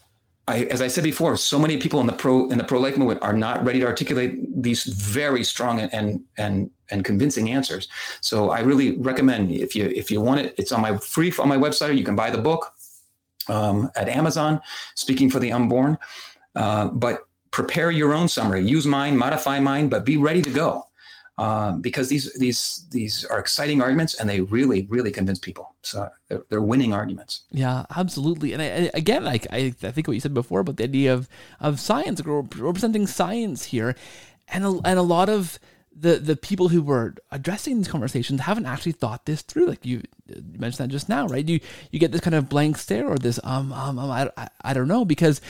I, as I said before, so many people in the pro in the pro life movement are not ready to articulate these very strong and and and convincing answers. So I really recommend if you if you want it, it's on my free on my website. You can buy the book um, at Amazon. Speaking for the unborn, uh, but prepare your own summary. Use mine, modify mine, but be ready to go um, because these these these are exciting arguments and they really really convince people. So they're, they're winning arguments. Yeah, absolutely. And I, again, I, I think what you said before about the idea of of science, representing science here, and a, and a lot of the the people who were addressing these conversations haven't actually thought this through. Like you, you mentioned that just now, right? You you get this kind of blank stare or this um um, um I, I I don't know because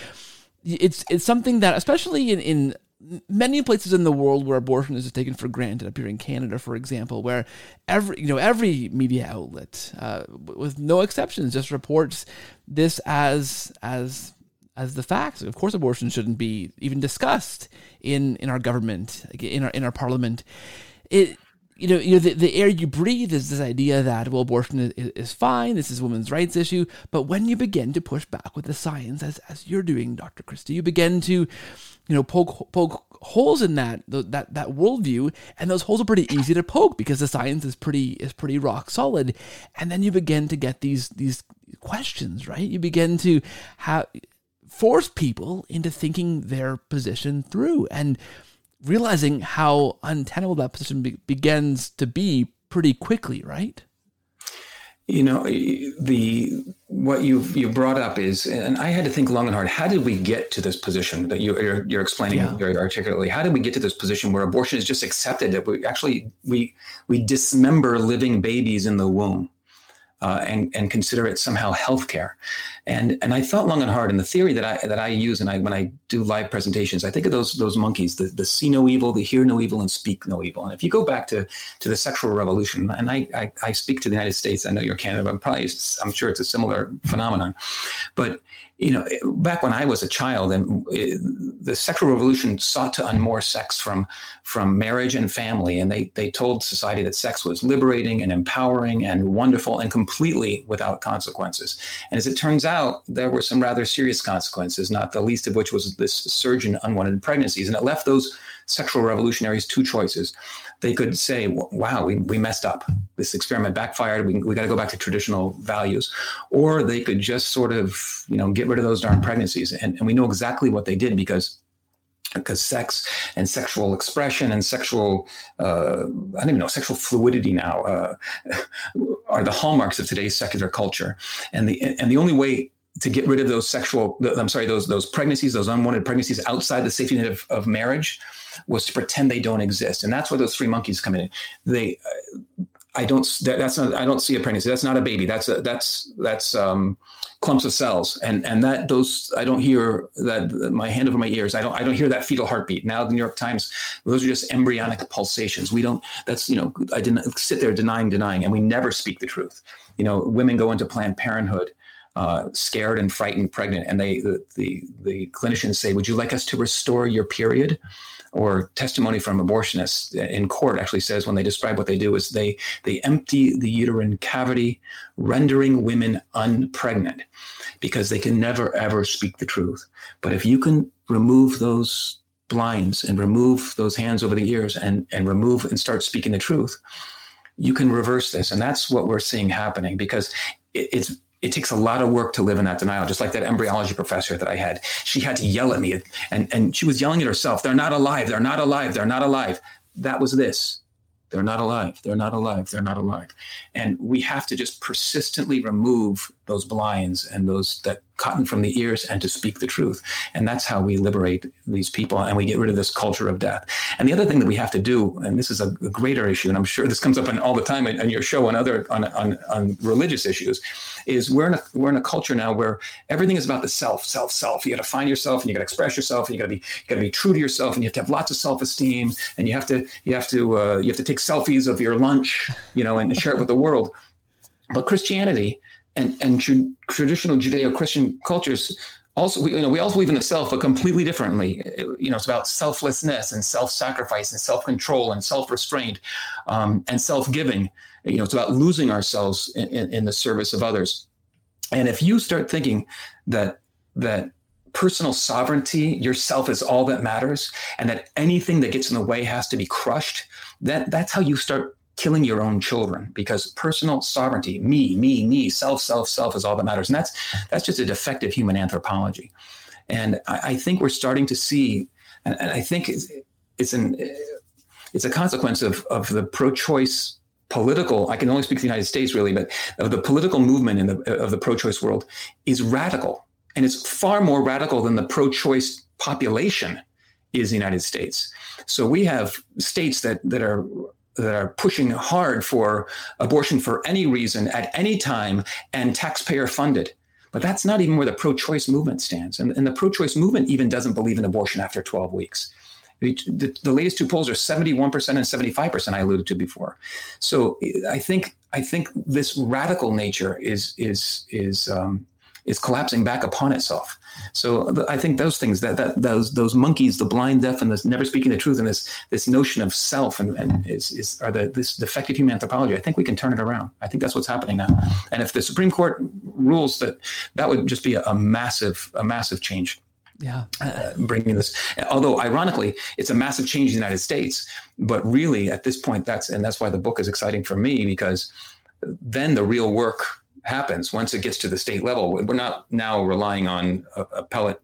it's it's something that especially in in many places in the world where abortion is taken for granted, up here in Canada, for example, where every you know every media outlet, uh, with no exceptions, just reports this as as as the facts. Of course, abortion shouldn't be even discussed in in our government, in our in our parliament. It you know, you know, the, the air you breathe is this idea that well, abortion is, is fine. This is a women's rights issue. But when you begin to push back with the science, as as you're doing, Dr. Christie, you begin to you know, poke poke holes in that that that worldview, and those holes are pretty easy to poke because the science is pretty is pretty rock solid, and then you begin to get these these questions, right? You begin to have force people into thinking their position through and realizing how untenable that position be- begins to be pretty quickly, right? you know the what you've you brought up is and i had to think long and hard how did we get to this position that you, are you're explaining yeah. very articulately how did we get to this position where abortion is just accepted that we actually we we dismember living babies in the womb uh, and and consider it somehow healthcare. And and I thought long and hard. And the theory that I that I use and I when I do live presentations, I think of those those monkeys, the, the see no evil, the hear no evil, and speak no evil. And if you go back to to the sexual revolution, and I I, I speak to the United States, I know you're Canada, but I'm probably I'm sure it's a similar phenomenon. But you know, back when I was a child, and eh, the sexual revolution sought to unmoor sex from from marriage and family, and they they told society that sex was liberating and empowering and wonderful and completely without consequences. And as it turns out, there were some rather serious consequences, not the least of which was this surge in unwanted pregnancies, and it left those sexual revolutionaries two choices they could say, wow, we, we messed up. This experiment backfired. We, we got to go back to traditional values. Or they could just sort of, you know, get rid of those darn pregnancies. And, and we know exactly what they did because because sex and sexual expression and sexual uh, I don't even know sexual fluidity now uh, are the hallmarks of today's secular culture, and the and the only way to get rid of those sexual I'm sorry those those pregnancies those unwanted pregnancies outside the safety net of, of marriage was to pretend they don't exist, and that's where those three monkeys come in. They, I don't. That's not. I don't see a pregnancy. That's not a baby. That's a, that's that's um, clumps of cells, and and that those I don't hear that. My hand over my ears. I don't. I don't hear that fetal heartbeat. Now the New York Times. Those are just embryonic pulsations. We don't. That's you know. I didn't sit there denying, denying, and we never speak the truth. You know, women go into Planned Parenthood. Uh, scared and frightened, pregnant, and they the, the the clinicians say, "Would you like us to restore your period?" Or testimony from abortionists in court actually says when they describe what they do is they they empty the uterine cavity, rendering women unpregnant because they can never ever speak the truth. But if you can remove those blinds and remove those hands over the ears and and remove and start speaking the truth, you can reverse this. And that's what we're seeing happening because it's it takes a lot of work to live in that denial. Just like that embryology professor that I had, she had to yell at me, and and she was yelling at herself. They're not alive. They're not alive. They're not alive. That was this. They're not alive. They're not alive. They're not alive. And we have to just persistently remove those blinds and those that cotton from the ears and to speak the truth. And that's how we liberate these people and we get rid of this culture of death. And the other thing that we have to do, and this is a, a greater issue, and I'm sure this comes up in, all the time on your show and other on, on, on religious issues, is we're in a we're in a culture now where everything is about the self, self, self. You got to find yourself and you got to express yourself and you got to be you got to be true to yourself and you have to have lots of self-esteem and you have to you have to uh, you have to take selfies of your lunch, you know, and share it with the world. But Christianity and and traditional Judeo-Christian cultures also we, you know we also believe in the self but completely differently you know it's about selflessness and self-sacrifice and self-control and self-restraint um, and self-giving you know, it's about losing ourselves in, in, in the service of others. And if you start thinking that that personal sovereignty, yourself is all that matters, and that anything that gets in the way has to be crushed, that that's how you start killing your own children because personal sovereignty, me, me, me, self, self, self is all that matters. And that's that's just a defective human anthropology. And I, I think we're starting to see, and, and I think it's, it's an it's a consequence of of the pro-choice political, I can only speak to the United States really, but of the political movement in the, of the pro choice world is radical. And it's far more radical than the pro choice population is the United States. So we have states that, that are that are pushing hard for abortion for any reason at any time and taxpayer funded. But that's not even where the pro choice movement stands. And, and the pro choice movement even doesn't believe in abortion after 12 weeks. The, the latest two polls are 71% and 75% I alluded to before. So I think I think this radical nature is is is um, is collapsing back upon itself. So I think those things that, that those those monkeys, the blind, deaf, and this never speaking the truth, and this this notion of self, and, and is, is are the this defective human anthropology. I think we can turn it around. I think that's what's happening now. And if the Supreme Court rules that, that would just be a, a massive a massive change yeah uh, bringing this although ironically it's a massive change in the united states but really at this point that's and that's why the book is exciting for me because then the real work happens once it gets to the state level we're not now relying on appellate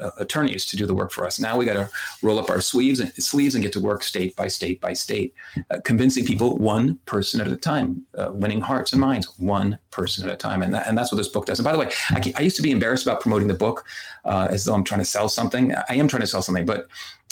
uh, attorneys to do the work for us. Now we got to roll up our sleeves and sleeves and get to work state by state by state, uh, convincing people one person at a time, uh, winning hearts and minds one person at a time. And, that, and that's what this book does. And by the way, I, I used to be embarrassed about promoting the book uh, as though I'm trying to sell something. I am trying to sell something, but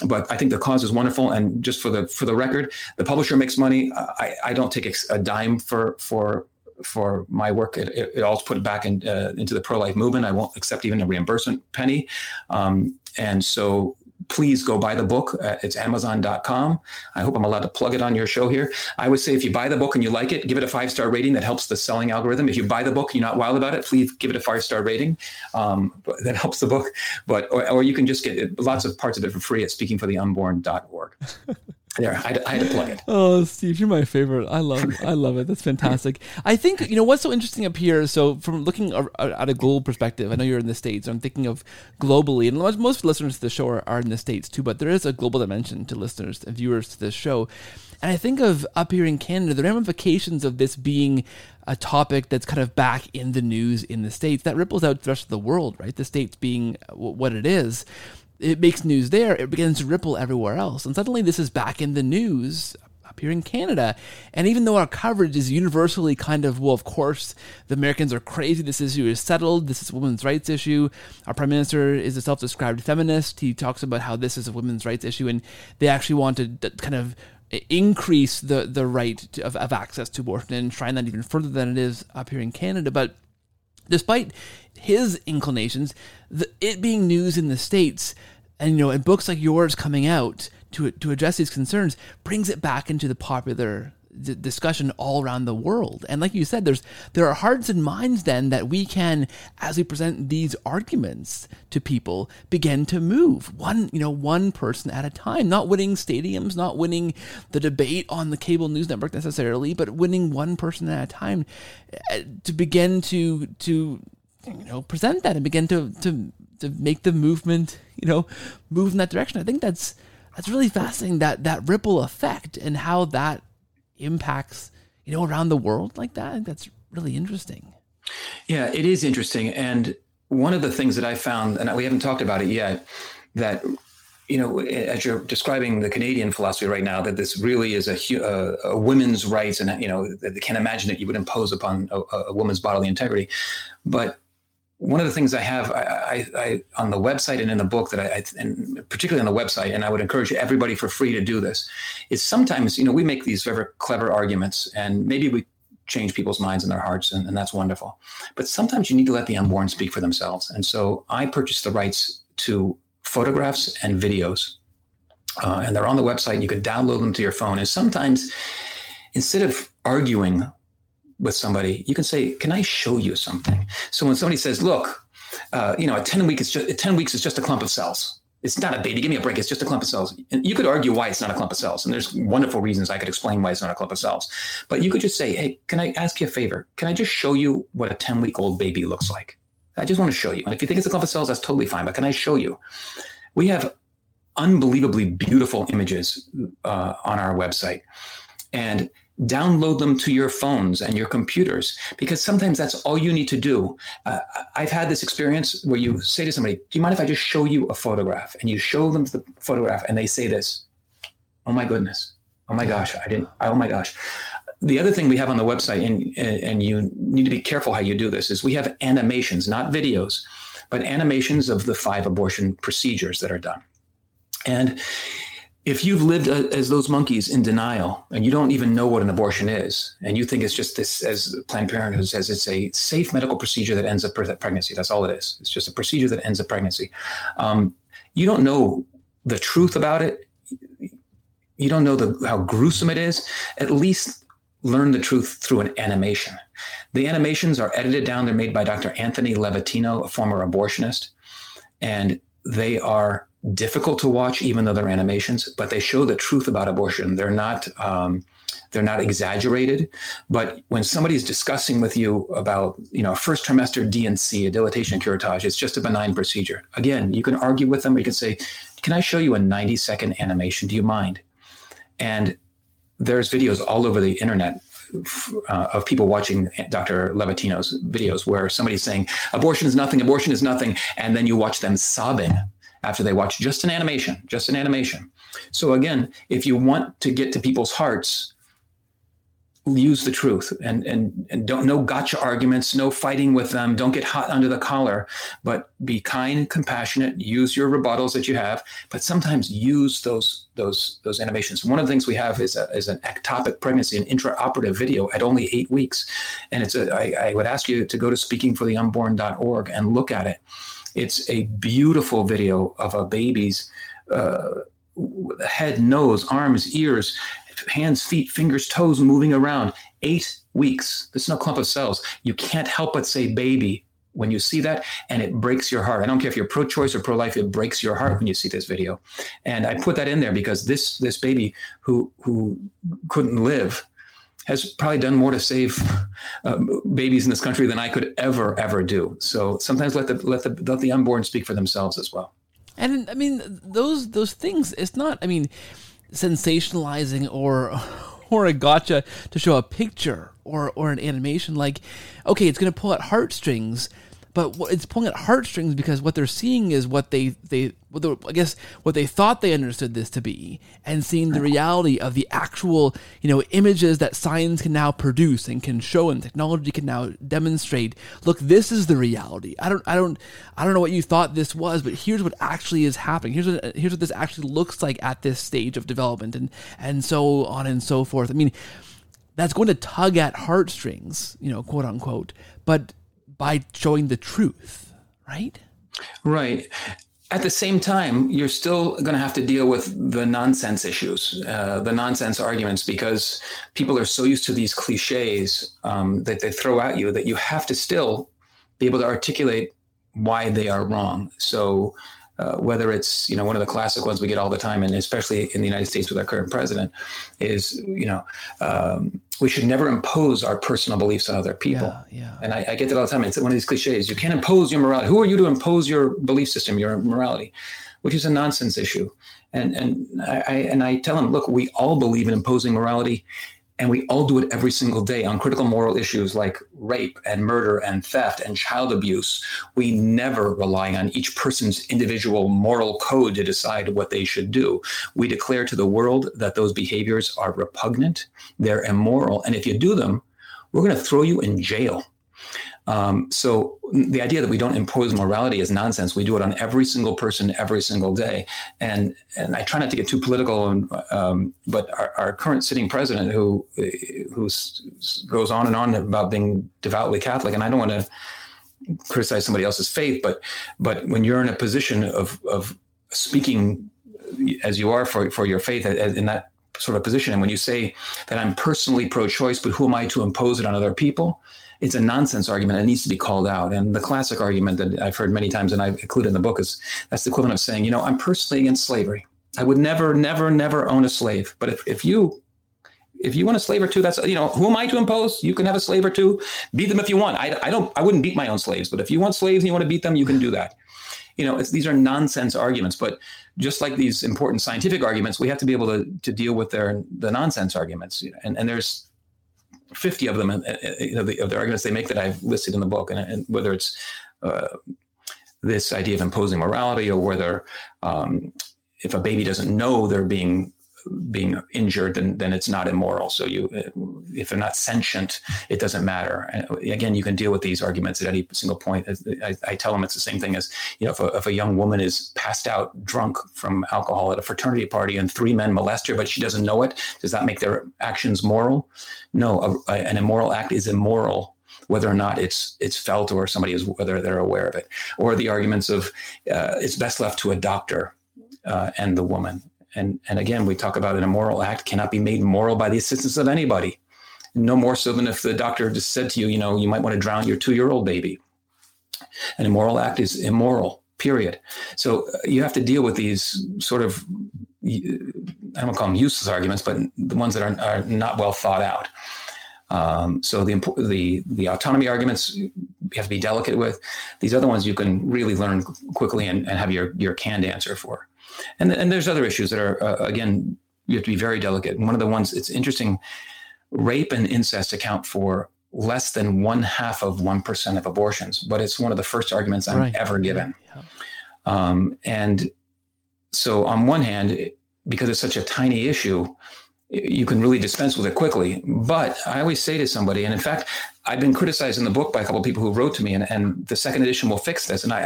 but I think the cause is wonderful. And just for the for the record, the publisher makes money. I, I don't take a dime for for for my work. It, it, it all put back in, uh, into the pro life movement. I won't accept even a reimbursement penny. Um, and so please go buy the book. Uh, it's amazon.com. I hope I'm allowed to plug it on your show here. I would say if you buy the book and you like it, give it a five star rating. That helps the selling algorithm. If you buy the book and you're not wild about it, please give it a five star rating. Um, that helps the book. But or, or, you can just get lots of parts of it for free at speakingfortheunborn.org. there I, I, had to plug it. Oh steve you're my favorite. I love i love it. That's fantastic. I think you know what's so interesting up here so from looking at a global perspective i know you're in the states i'm thinking of globally and most listeners to the show are, are in the states too but there is a global dimension to listeners and viewers to this show. And i think of up here in canada the ramifications of this being a topic that's kind of back in the news in the states that ripples out the rest of the world right? The states being uh, what it is it makes news there, it begins to ripple everywhere else. And suddenly this is back in the news up here in Canada. And even though our coverage is universally kind of, well, of course, the Americans are crazy. This issue is settled. This is a women's rights issue. Our prime minister is a self described feminist. He talks about how this is a women's rights issue. And they actually want to kind of increase the, the right to, of, of access to abortion and try that even further than it is up here in Canada. But despite his inclinations, the, it being news in the States, and you know, and books like yours coming out to to address these concerns brings it back into the popular d- discussion all around the world. And like you said, there's there are hearts and minds then that we can, as we present these arguments to people, begin to move one you know one person at a time. Not winning stadiums, not winning the debate on the cable news network necessarily, but winning one person at a time eh, to begin to to you know present that and begin to to to make the movement, you know, move in that direction. I think that's that's really fascinating that that ripple effect and how that impacts, you know, around the world like that. I think that's really interesting. Yeah, it is interesting. And one of the things that I found, and we haven't talked about it yet, that you know, as you're describing the Canadian philosophy right now, that this really is a, a, a women's rights, and you know, they can't imagine that you would impose upon a, a woman's bodily integrity. But one of the things I have I, I, I, on the website and in the book that I, and particularly on the website, and I would encourage everybody for free to do this, is sometimes you know we make these very clever arguments, and maybe we change people's minds and their hearts, and, and that's wonderful. But sometimes you need to let the unborn speak for themselves, and so I purchased the rights to photographs and videos, uh, and they're on the website. You can download them to your phone, and sometimes instead of arguing with somebody, you can say, "Can I show you something?" So when somebody says, "Look, uh, you know, at ten weeks, it's just ten weeks is just a clump of cells. It's not a baby. Give me a break. It's just a clump of cells." And you could argue why it's not a clump of cells, and there's wonderful reasons I could explain why it's not a clump of cells. But you could just say, "Hey, can I ask you a favor? Can I just show you what a ten week old baby looks like? I just want to show you. And if you think it's a clump of cells, that's totally fine. But can I show you? We have unbelievably beautiful images uh, on our website, and download them to your phones and your computers because sometimes that's all you need to do. Uh, I've had this experience where you say to somebody, Do you mind if I just show you a photograph? And you show them the photograph and they say this, Oh my goodness. Oh my gosh. I didn't, oh my gosh. The other thing we have on the website, and, and you need to be careful how you do this, is we have animations, not videos, but animations of the five abortion procedures that are done. And if you've lived uh, as those monkeys in denial and you don't even know what an abortion is, and you think it's just this, as Planned Parenthood says, it's a safe medical procedure that ends a pregnancy. That's all it is. It's just a procedure that ends a pregnancy. Um, you don't know the truth about it. You don't know the, how gruesome it is. At least learn the truth through an animation. The animations are edited down. They're made by Dr. Anthony Levatino a former abortionist, and they are difficult to watch, even though they're animations, but they show the truth about abortion. They're not um, they're not exaggerated. But when somebody's discussing with you about you know first trimester D&C, a dilatation curettage, it's just a benign procedure. Again, you can argue with them. Or you can say, "Can I show you a 90 second animation? Do you mind?" And there's videos all over the internet uh, of people watching Dr. Levatino's videos where somebody's saying abortion is nothing, abortion is nothing, and then you watch them sobbing after they watch just an animation, just an animation. So again, if you want to get to people's hearts, use the truth and and and don't no gotcha arguments no fighting with them. Don't get hot under the collar but be kind compassionate use your rebuttals that you have but sometimes use those those those animations. One of the things we have is a, is an ectopic pregnancy an intraoperative video at only eight weeks. And it's a I, I would ask you to go to speakingfortheunborn.org and look at it it's a beautiful video of a baby's uh, head nose arms ears hands, feet, fingers, toes moving around. Eight weeks. There's no clump of cells. You can't help but say baby when you see that, and it breaks your heart. I don't care if you're pro-choice or pro-life; it breaks your heart when you see this video. And I put that in there because this this baby who who couldn't live has probably done more to save uh, babies in this country than I could ever ever do. So sometimes let the let the let the unborn speak for themselves as well. And I mean those those things. It's not. I mean sensationalizing or or a gotcha to show a picture or or an animation like okay it's going to pull at heartstrings but it's pulling at heartstrings because what they're seeing is what they they I guess what they thought they understood this to be, and seeing the reality of the actual you know images that science can now produce and can show, and technology can now demonstrate. Look, this is the reality. I don't I don't I don't know what you thought this was, but here's what actually is happening. Here's what here's what this actually looks like at this stage of development, and and so on and so forth. I mean. That's going to tug at heartstrings, you know, quote unquote. But by showing the truth, right? Right. At the same time, you're still going to have to deal with the nonsense issues, uh, the nonsense arguments, because people are so used to these cliches um, that they throw at you that you have to still be able to articulate why they are wrong. So, uh, whether it's you know one of the classic ones we get all the time, and especially in the United States with our current president, is you know um, we should never impose our personal beliefs on other people. Yeah, yeah. And I, I, get that all the time. It's one of these cliches. You can't impose your morality. Who are you to impose your belief system, your morality, which is a nonsense issue. And and I, I and I tell them, look, we all believe in imposing morality and we all do it every single day on critical moral issues like rape and murder and theft and child abuse. We never rely on each person's individual moral code to decide what they should do. We declare to the world that those behaviors are repugnant, they're immoral, and if you do them, we're going to throw you in jail. Um, so the idea that we don't impose morality is nonsense. We do it on every single person every single day. And and I try not to get too political, and, um, but our, our, current sitting president, who who goes on and on about being devoutly Catholic, and I don't want to criticize somebody else's faith, but but when you're in a position of of speaking as you are for for your faith in that sort of position, and when you say that I'm personally pro-choice, but who am I to impose it on other people? It's a nonsense argument. It needs to be called out. And the classic argument that I've heard many times, and I include in the book, is that's the equivalent of saying, you know, I'm personally against slavery. I would never, never, never own a slave. But if, if you if you want a slave or two, that's you know, who am I to impose? You can have a slave or two, beat them if you want. I, I don't I wouldn't beat my own slaves, but if you want slaves and you want to beat them, you can do that. You know, these are nonsense arguments, but just like these important scientific arguments, we have to be able to to deal with their the nonsense arguments. And and there's 50 of them, uh, uh, you know, the, of the arguments they make that I've listed in the book, and, and whether it's uh, this idea of imposing morality or whether um, if a baby doesn't know they're being being injured, then then it's not immoral. So you, if they're not sentient, it doesn't matter. And again, you can deal with these arguments at any single point. I, I tell them it's the same thing as you know, if a, if a young woman is passed out drunk from alcohol at a fraternity party and three men molest her, but she doesn't know it, does that make their actions moral? No, a, a, an immoral act is immoral whether or not it's it's felt or somebody is whether they're aware of it, or the arguments of uh, it's best left to a doctor uh, and the woman and and again we talk about an immoral act cannot be made moral by the assistance of anybody no more so than if the doctor just said to you you know you might want to drown your two year old baby an immoral act is immoral period so uh, you have to deal with these sort of i don't call them useless arguments but the ones that are, are not well thought out um, so the, the the autonomy arguments you have to be delicate with. These other ones you can really learn quickly and, and have your your canned answer for. And, and there's other issues that are, uh, again, you have to be very delicate. And one of the ones, it's interesting, rape and incest account for less than one half of 1% of abortions, but it's one of the first arguments I'm right. ever given. Yeah. Um, and so, on one hand, because it's such a tiny issue, you can really dispense with it quickly. But I always say to somebody, and in fact, I've been criticized in the book by a couple of people who wrote to me, and, and the second edition will fix this. And I,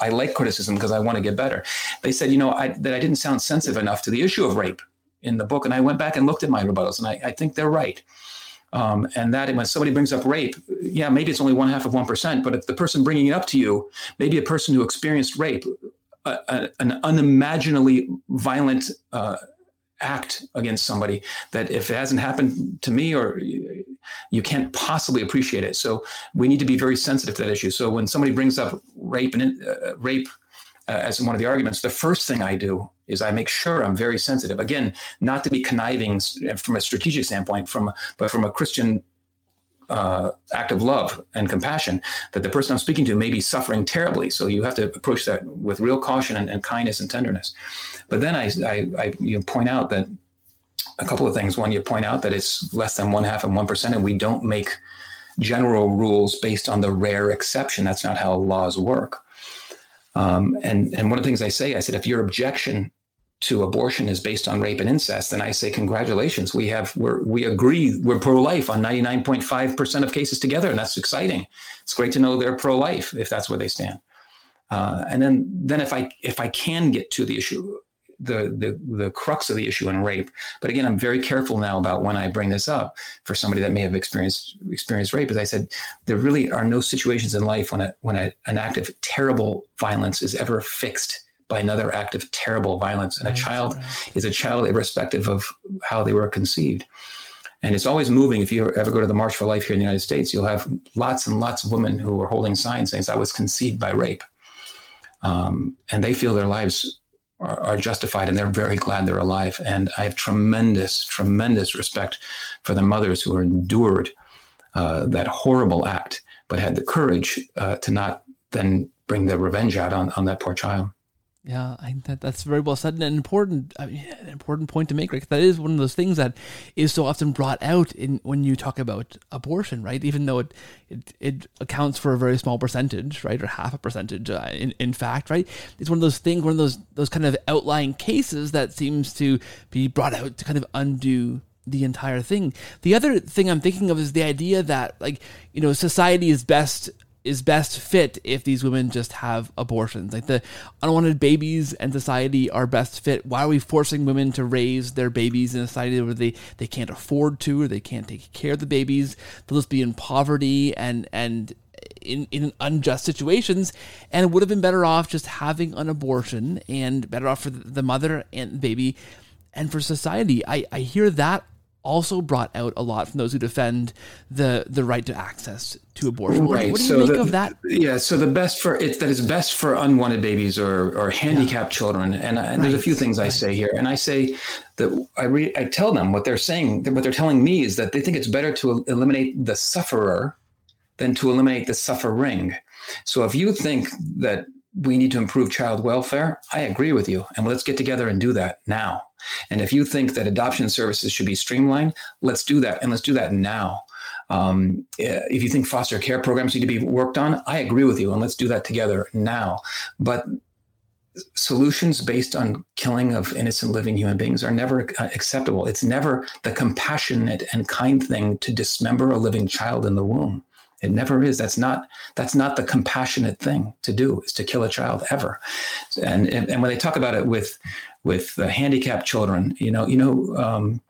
I, I like criticism because I want to get better. They said, you know, I, that I didn't sound sensitive enough to the issue of rape in the book. And I went back and looked at my rebuttals, and I, I think they're right. Um, and that when somebody brings up rape, yeah, maybe it's only one half of 1%, but if the person bringing it up to you, maybe a person who experienced rape, a, a, an unimaginably violent uh, act against somebody that if it hasn't happened to me or you can't possibly appreciate it. So we need to be very sensitive to that issue. So when somebody brings up rape and uh, rape uh, as one of the arguments, the first thing I do is I make sure I'm very sensitive. Again, not to be conniving from a strategic standpoint, from but from a Christian uh, act of love and compassion that the person I'm speaking to may be suffering terribly. So you have to approach that with real caution and, and kindness and tenderness. But then I, I, I you point out that a couple of things. One, you point out that it's less than one half of one percent, and we don't make general rules based on the rare exception. That's not how laws work. Um, and and one of the things I say, I said, if your objection to abortion is based on rape and incest, then I say congratulations. We have we're, we agree we're pro-life on 99.5% of cases together, and that's exciting. It's great to know they're pro-life if that's where they stand. Uh, and then then if I if I can get to the issue the, the the crux of the issue in rape. But again, I'm very careful now about when I bring this up for somebody that may have experienced experienced rape. As I said, there really are no situations in life when a when a, an act of terrible violence is ever fixed by another act of terrible violence. And a child is a child irrespective of how they were conceived. And it's always moving. If you ever go to the March for Life here in the United States, you'll have lots and lots of women who are holding signs saying, I was conceived by rape. Um, and they feel their lives are, are, justified and they're very glad they're alive. And I have tremendous, tremendous respect for the mothers who endured uh, that horrible act, but had the courage uh, to not then bring the revenge out on, on that poor child. Yeah, I that that's very well said and an important, I mean, an important point to make. Right, that is one of those things that is so often brought out in when you talk about abortion, right? Even though it it, it accounts for a very small percentage, right, or half a percentage, uh, in in fact, right? It's one of those things, one of those those kind of outlying cases that seems to be brought out to kind of undo the entire thing. The other thing I'm thinking of is the idea that, like, you know, society is best is best fit if these women just have abortions. Like the unwanted babies and society are best fit. Why are we forcing women to raise their babies in a society where they, they can't afford to or they can't take care of the babies? They'll just be in poverty and and in, in unjust situations and would have been better off just having an abortion and better off for the mother and baby and for society. I, I hear that also brought out a lot from those who defend the the right to access to abortion. Right. What, do you so make the, of that? Yeah. So the best for it's that it's best for unwanted babies or or handicapped yeah. children. And, and right. there's a few things I say here, and I say that I re, I tell them what they're saying. What they're telling me is that they think it's better to eliminate the sufferer than to eliminate the suffering. So if you think that we need to improve child welfare, I agree with you, and let's get together and do that now. And if you think that adoption services should be streamlined, let's do that. And let's do that now. Um, if you think foster care programs need to be worked on, I agree with you. And let's do that together now. But solutions based on killing of innocent living human beings are never uh, acceptable. It's never the compassionate and kind thing to dismember a living child in the womb. It never is. That's not that's not the compassionate thing to do is to kill a child ever. And and, and when they talk about it with with handicapped children. You know, you know, um,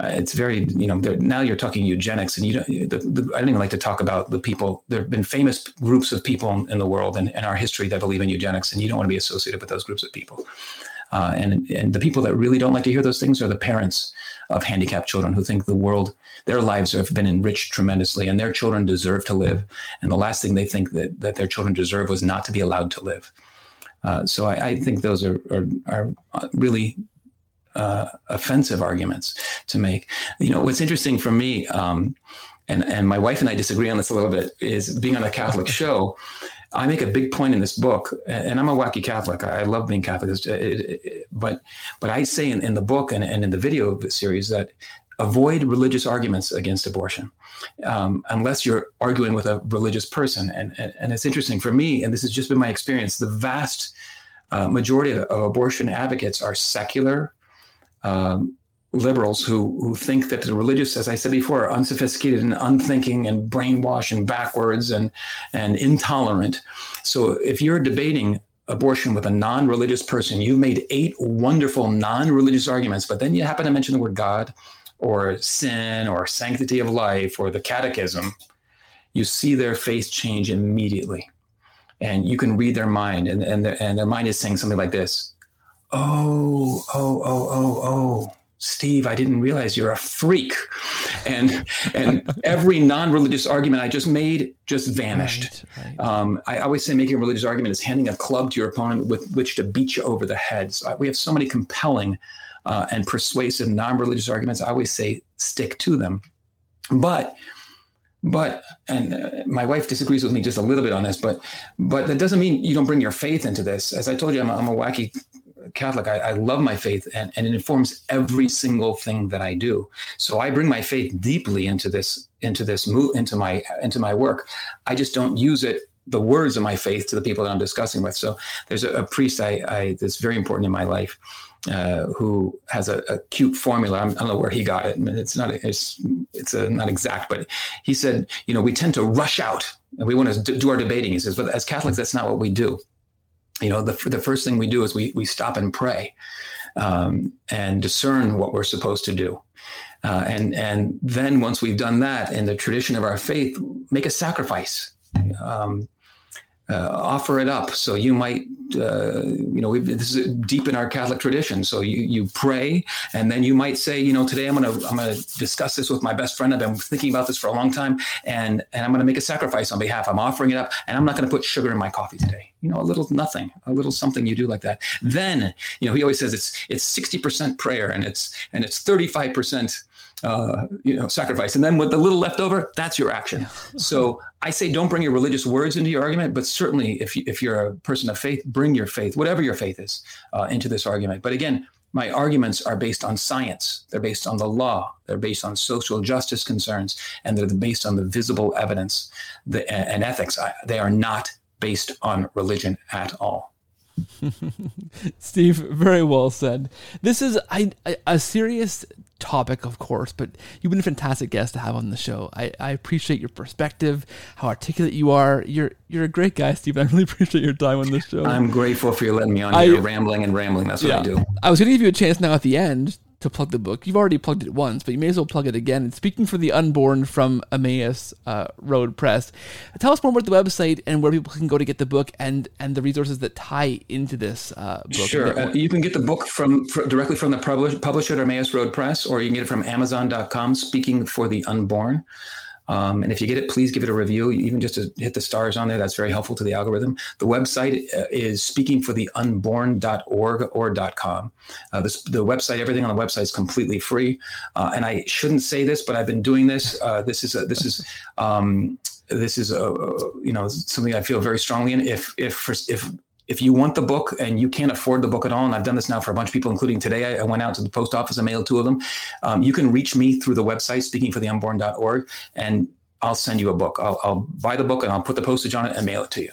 uh, it's very you know now you're talking eugenics, and you don't. The, the, I don't even like to talk about the people. There have been famous groups of people in, in the world and in our history that believe in eugenics, and you don't want to be associated with those groups of people. Uh, and and the people that really don't like to hear those things are the parents of handicapped children who think the world their lives have been enriched tremendously and their children deserve to live and the last thing they think that, that their children deserve was not to be allowed to live uh, so I, I, think those are, are, are really uh, offensive arguments to make. You know, what's interesting for me, um, and, and my wife and I disagree on this a little bit, is being on a Catholic show. I make a big point in this book, and I'm a wacky Catholic. I love being Catholic, but but I say in, in the book and, and in the video series that avoid religious arguments against abortion um, unless you're arguing with a religious person. And, and, and, it's interesting for me, and this has just been my experience, the vast uh, majority of, of, abortion advocates are secular um, liberals who, who think that the religious, as I said before, are unsophisticated and unthinking and brainwashed and backwards and, and intolerant. So if you're debating abortion with a non-religious person, you've made eight wonderful non-religious arguments, but then you happen to mention the word God or sin or sanctity of life or the catechism, you see their face change immediately. And you can read their mind, and, and, their, and their mind is saying something like this Oh, oh, oh, oh, oh. Steve, I didn't realize you're a freak. And and every non-religious argument I just made just vanished. Right, right. Um, I always say making a religious argument is handing a club to your opponent with which to beat you over the head. So we have so many compelling uh, and persuasive non-religious arguments. I always say stick to them. But but and uh, my wife disagrees with me just a little bit on this but but that doesn't mean you don't bring your faith into this as i told you i'm a, I'm a wacky Catholic. I, I, love my faith, and, and it informs every single thing that I do. So I bring my faith deeply into this into this move into my into my work. I just don't use it the words of my faith to the people that I'm discussing with. So there's a, a priest I, I that's very important in my life. Uh, who has a, a, cute formula. I do not know where he got it. It's not it's it's a, not exact, but he said, you know, we tend to rush out and we want to do our debating. He says, but as Catholics, that's not what we do you know, the, the first thing we do is we, we stop and pray um, and discern what we're supposed to do. Uh, and, and then once we've done that in the tradition of our faith, make a sacrifice. Um, uh, offer it up. So you might, uh, you know, this is deep in our Catholic tradition. So you you pray, and then you might say, you know, today I'm gonna I'm gonna discuss this with my best friend. I've been thinking about this for a long time, and and I'm gonna make a sacrifice on behalf. I'm offering it up, and I'm not gonna put sugar in my coffee today. You know, a little nothing, a little something you do like that. Then, you know, he always says it's it's 60% prayer and it's and it's 35% uh, you know, sacrifice. And then with the little left over, that's your action. so I say don't bring your religious words into your argument, but certainly if, you, if you're a person of faith, bring your faith, whatever your faith is, uh, into this argument. But again, my arguments are based on science. They're based on the law. They're based on social justice concerns, and they're based on the visible evidence and ethics. They are not based on religion at all. Steve, very well said. This is a, a serious topic, of course, but you've been a fantastic guest to have on the show. I, I appreciate your perspective, how articulate you are. You're you're a great guy, Steve. I really appreciate your time on the show. I'm grateful for you letting me on here, rambling and rambling. That's what yeah, I do. I was going to give you a chance now at the end to plug the book. You've already plugged it once, but you may as well plug it again. And speaking for the unborn from Emmaus uh, Road Press, tell us more about the website and where people can go to get the book and and the resources that tie into this uh, book. Sure, uh, you can get the book from, from directly from the publisher at Emmaus Road Press, or you can get it from Amazon.com. Speaking for the unborn. Um, and if you get it, please give it a review, even just to hit the stars on there. That's very helpful to the algorithm. The website uh, is speakingfortheunborn.org or .com. Uh, this, the website, everything on the website is completely free. Uh, and I shouldn't say this, but I've been doing this. Uh, this is a, this is um, this is a, you know something I feel very strongly in. If if if if you want the book and you can't afford the book at all, and I've done this now for a bunch of people, including today, I, I went out to the post office and mailed two of them. Um, you can reach me through the website, speakingfortheunborn.org, and I'll send you a book. I'll, I'll, buy the book and I'll put the postage on it and mail it to you.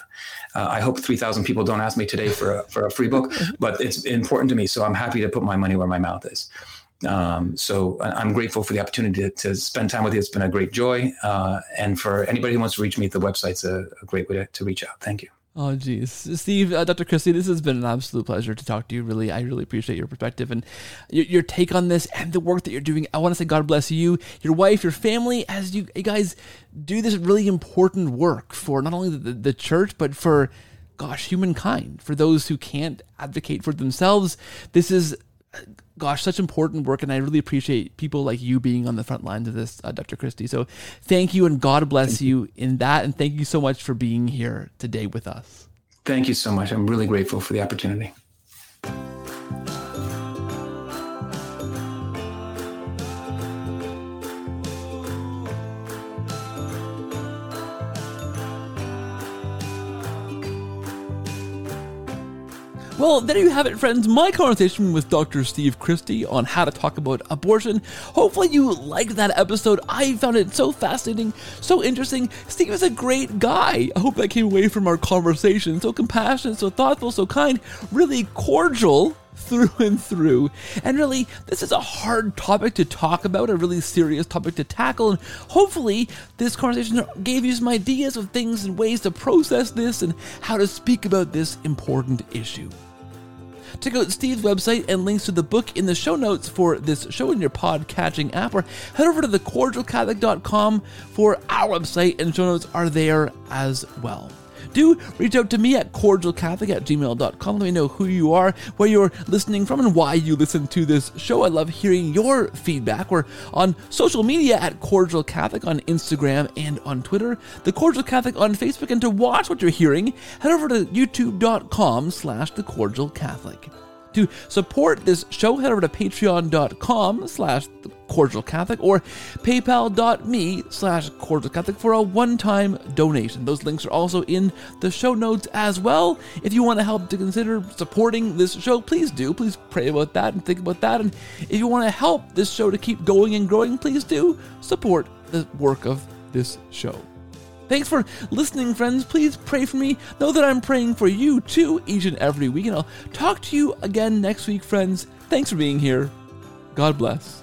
Uh, I hope 3,000 people don't ask me today for a, for a free book, but it's important to me. So I'm happy to put my money where my mouth is. Um, so I'm grateful for the opportunity to, to, spend time with you. It's been a great joy. Uh, and for anybody who wants to reach me, the website's a, a great way to, to reach out. Thank you. Oh, geez, Steve, uh, Dr. Christie, this has been an absolute pleasure to talk to you. Really, I really appreciate your perspective and your, your take on this and the work that you're doing. I want to say God bless you, your wife, your family, as you, you guys do this really important work for not only the, the church but for, gosh, humankind. For those who can't advocate for themselves, this is gosh, such important work, and I really appreciate people like you being on the front lines of this, uh, Dr. Christie. So thank you, and God bless you. you in that, and thank you so much for being here today with us. Thank you so much. I'm really grateful for the opportunity. Well, there you have it, friends. My conversation with Dr. Steve Christie on how to talk about abortion. Hopefully, you liked that episode. I found it so fascinating, so interesting. Steve is a great guy. I hope that came away from our conversation. So compassionate, so thoughtful, so kind, really cordial through and through. And really, this is a hard topic to talk about, a really serious topic to tackle. And hopefully, this conversation gave you some ideas of things and ways to process this and how to speak about this important issue. Check out Steve's website and links to the book in the show notes for this show in your pod catching app, or head over to thecordialcatholic.com for our website, and show notes are there as well do reach out to me at cordialcatholic at gmail.com. Let me know who you are, where you're listening from, and why you listen to this show. I love hearing your feedback. We're on social media at Cordial Catholic on Instagram and on Twitter, The Cordial Catholic on Facebook. And to watch what you're hearing, head over to youtube.com slash The Cordial Catholic. To support this show, head over to patreon.com slash cordial catholic or paypal.me slash cordial catholic for a one-time donation. Those links are also in the show notes as well. If you want to help to consider supporting this show, please do. Please pray about that and think about that. And if you want to help this show to keep going and growing, please do support the work of this show. Thanks for listening, friends. Please pray for me. Know that I'm praying for you too each and every week. And I'll talk to you again next week, friends. Thanks for being here. God bless.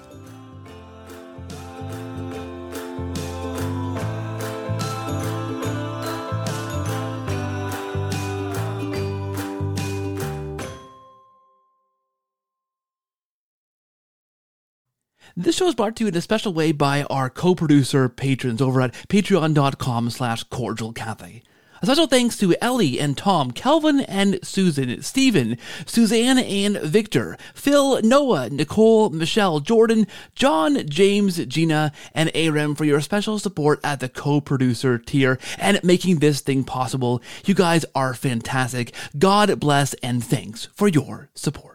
This show is brought to you in a special way by our co-producer patrons over at patreon.com slash cordial cafe. A special thanks to Ellie and Tom, Kelvin and Susan, Stephen, Suzanne and Victor, Phil, Noah, Nicole, Michelle, Jordan, John, James, Gina, and Aram for your special support at the co-producer tier and making this thing possible. You guys are fantastic. God bless and thanks for your support.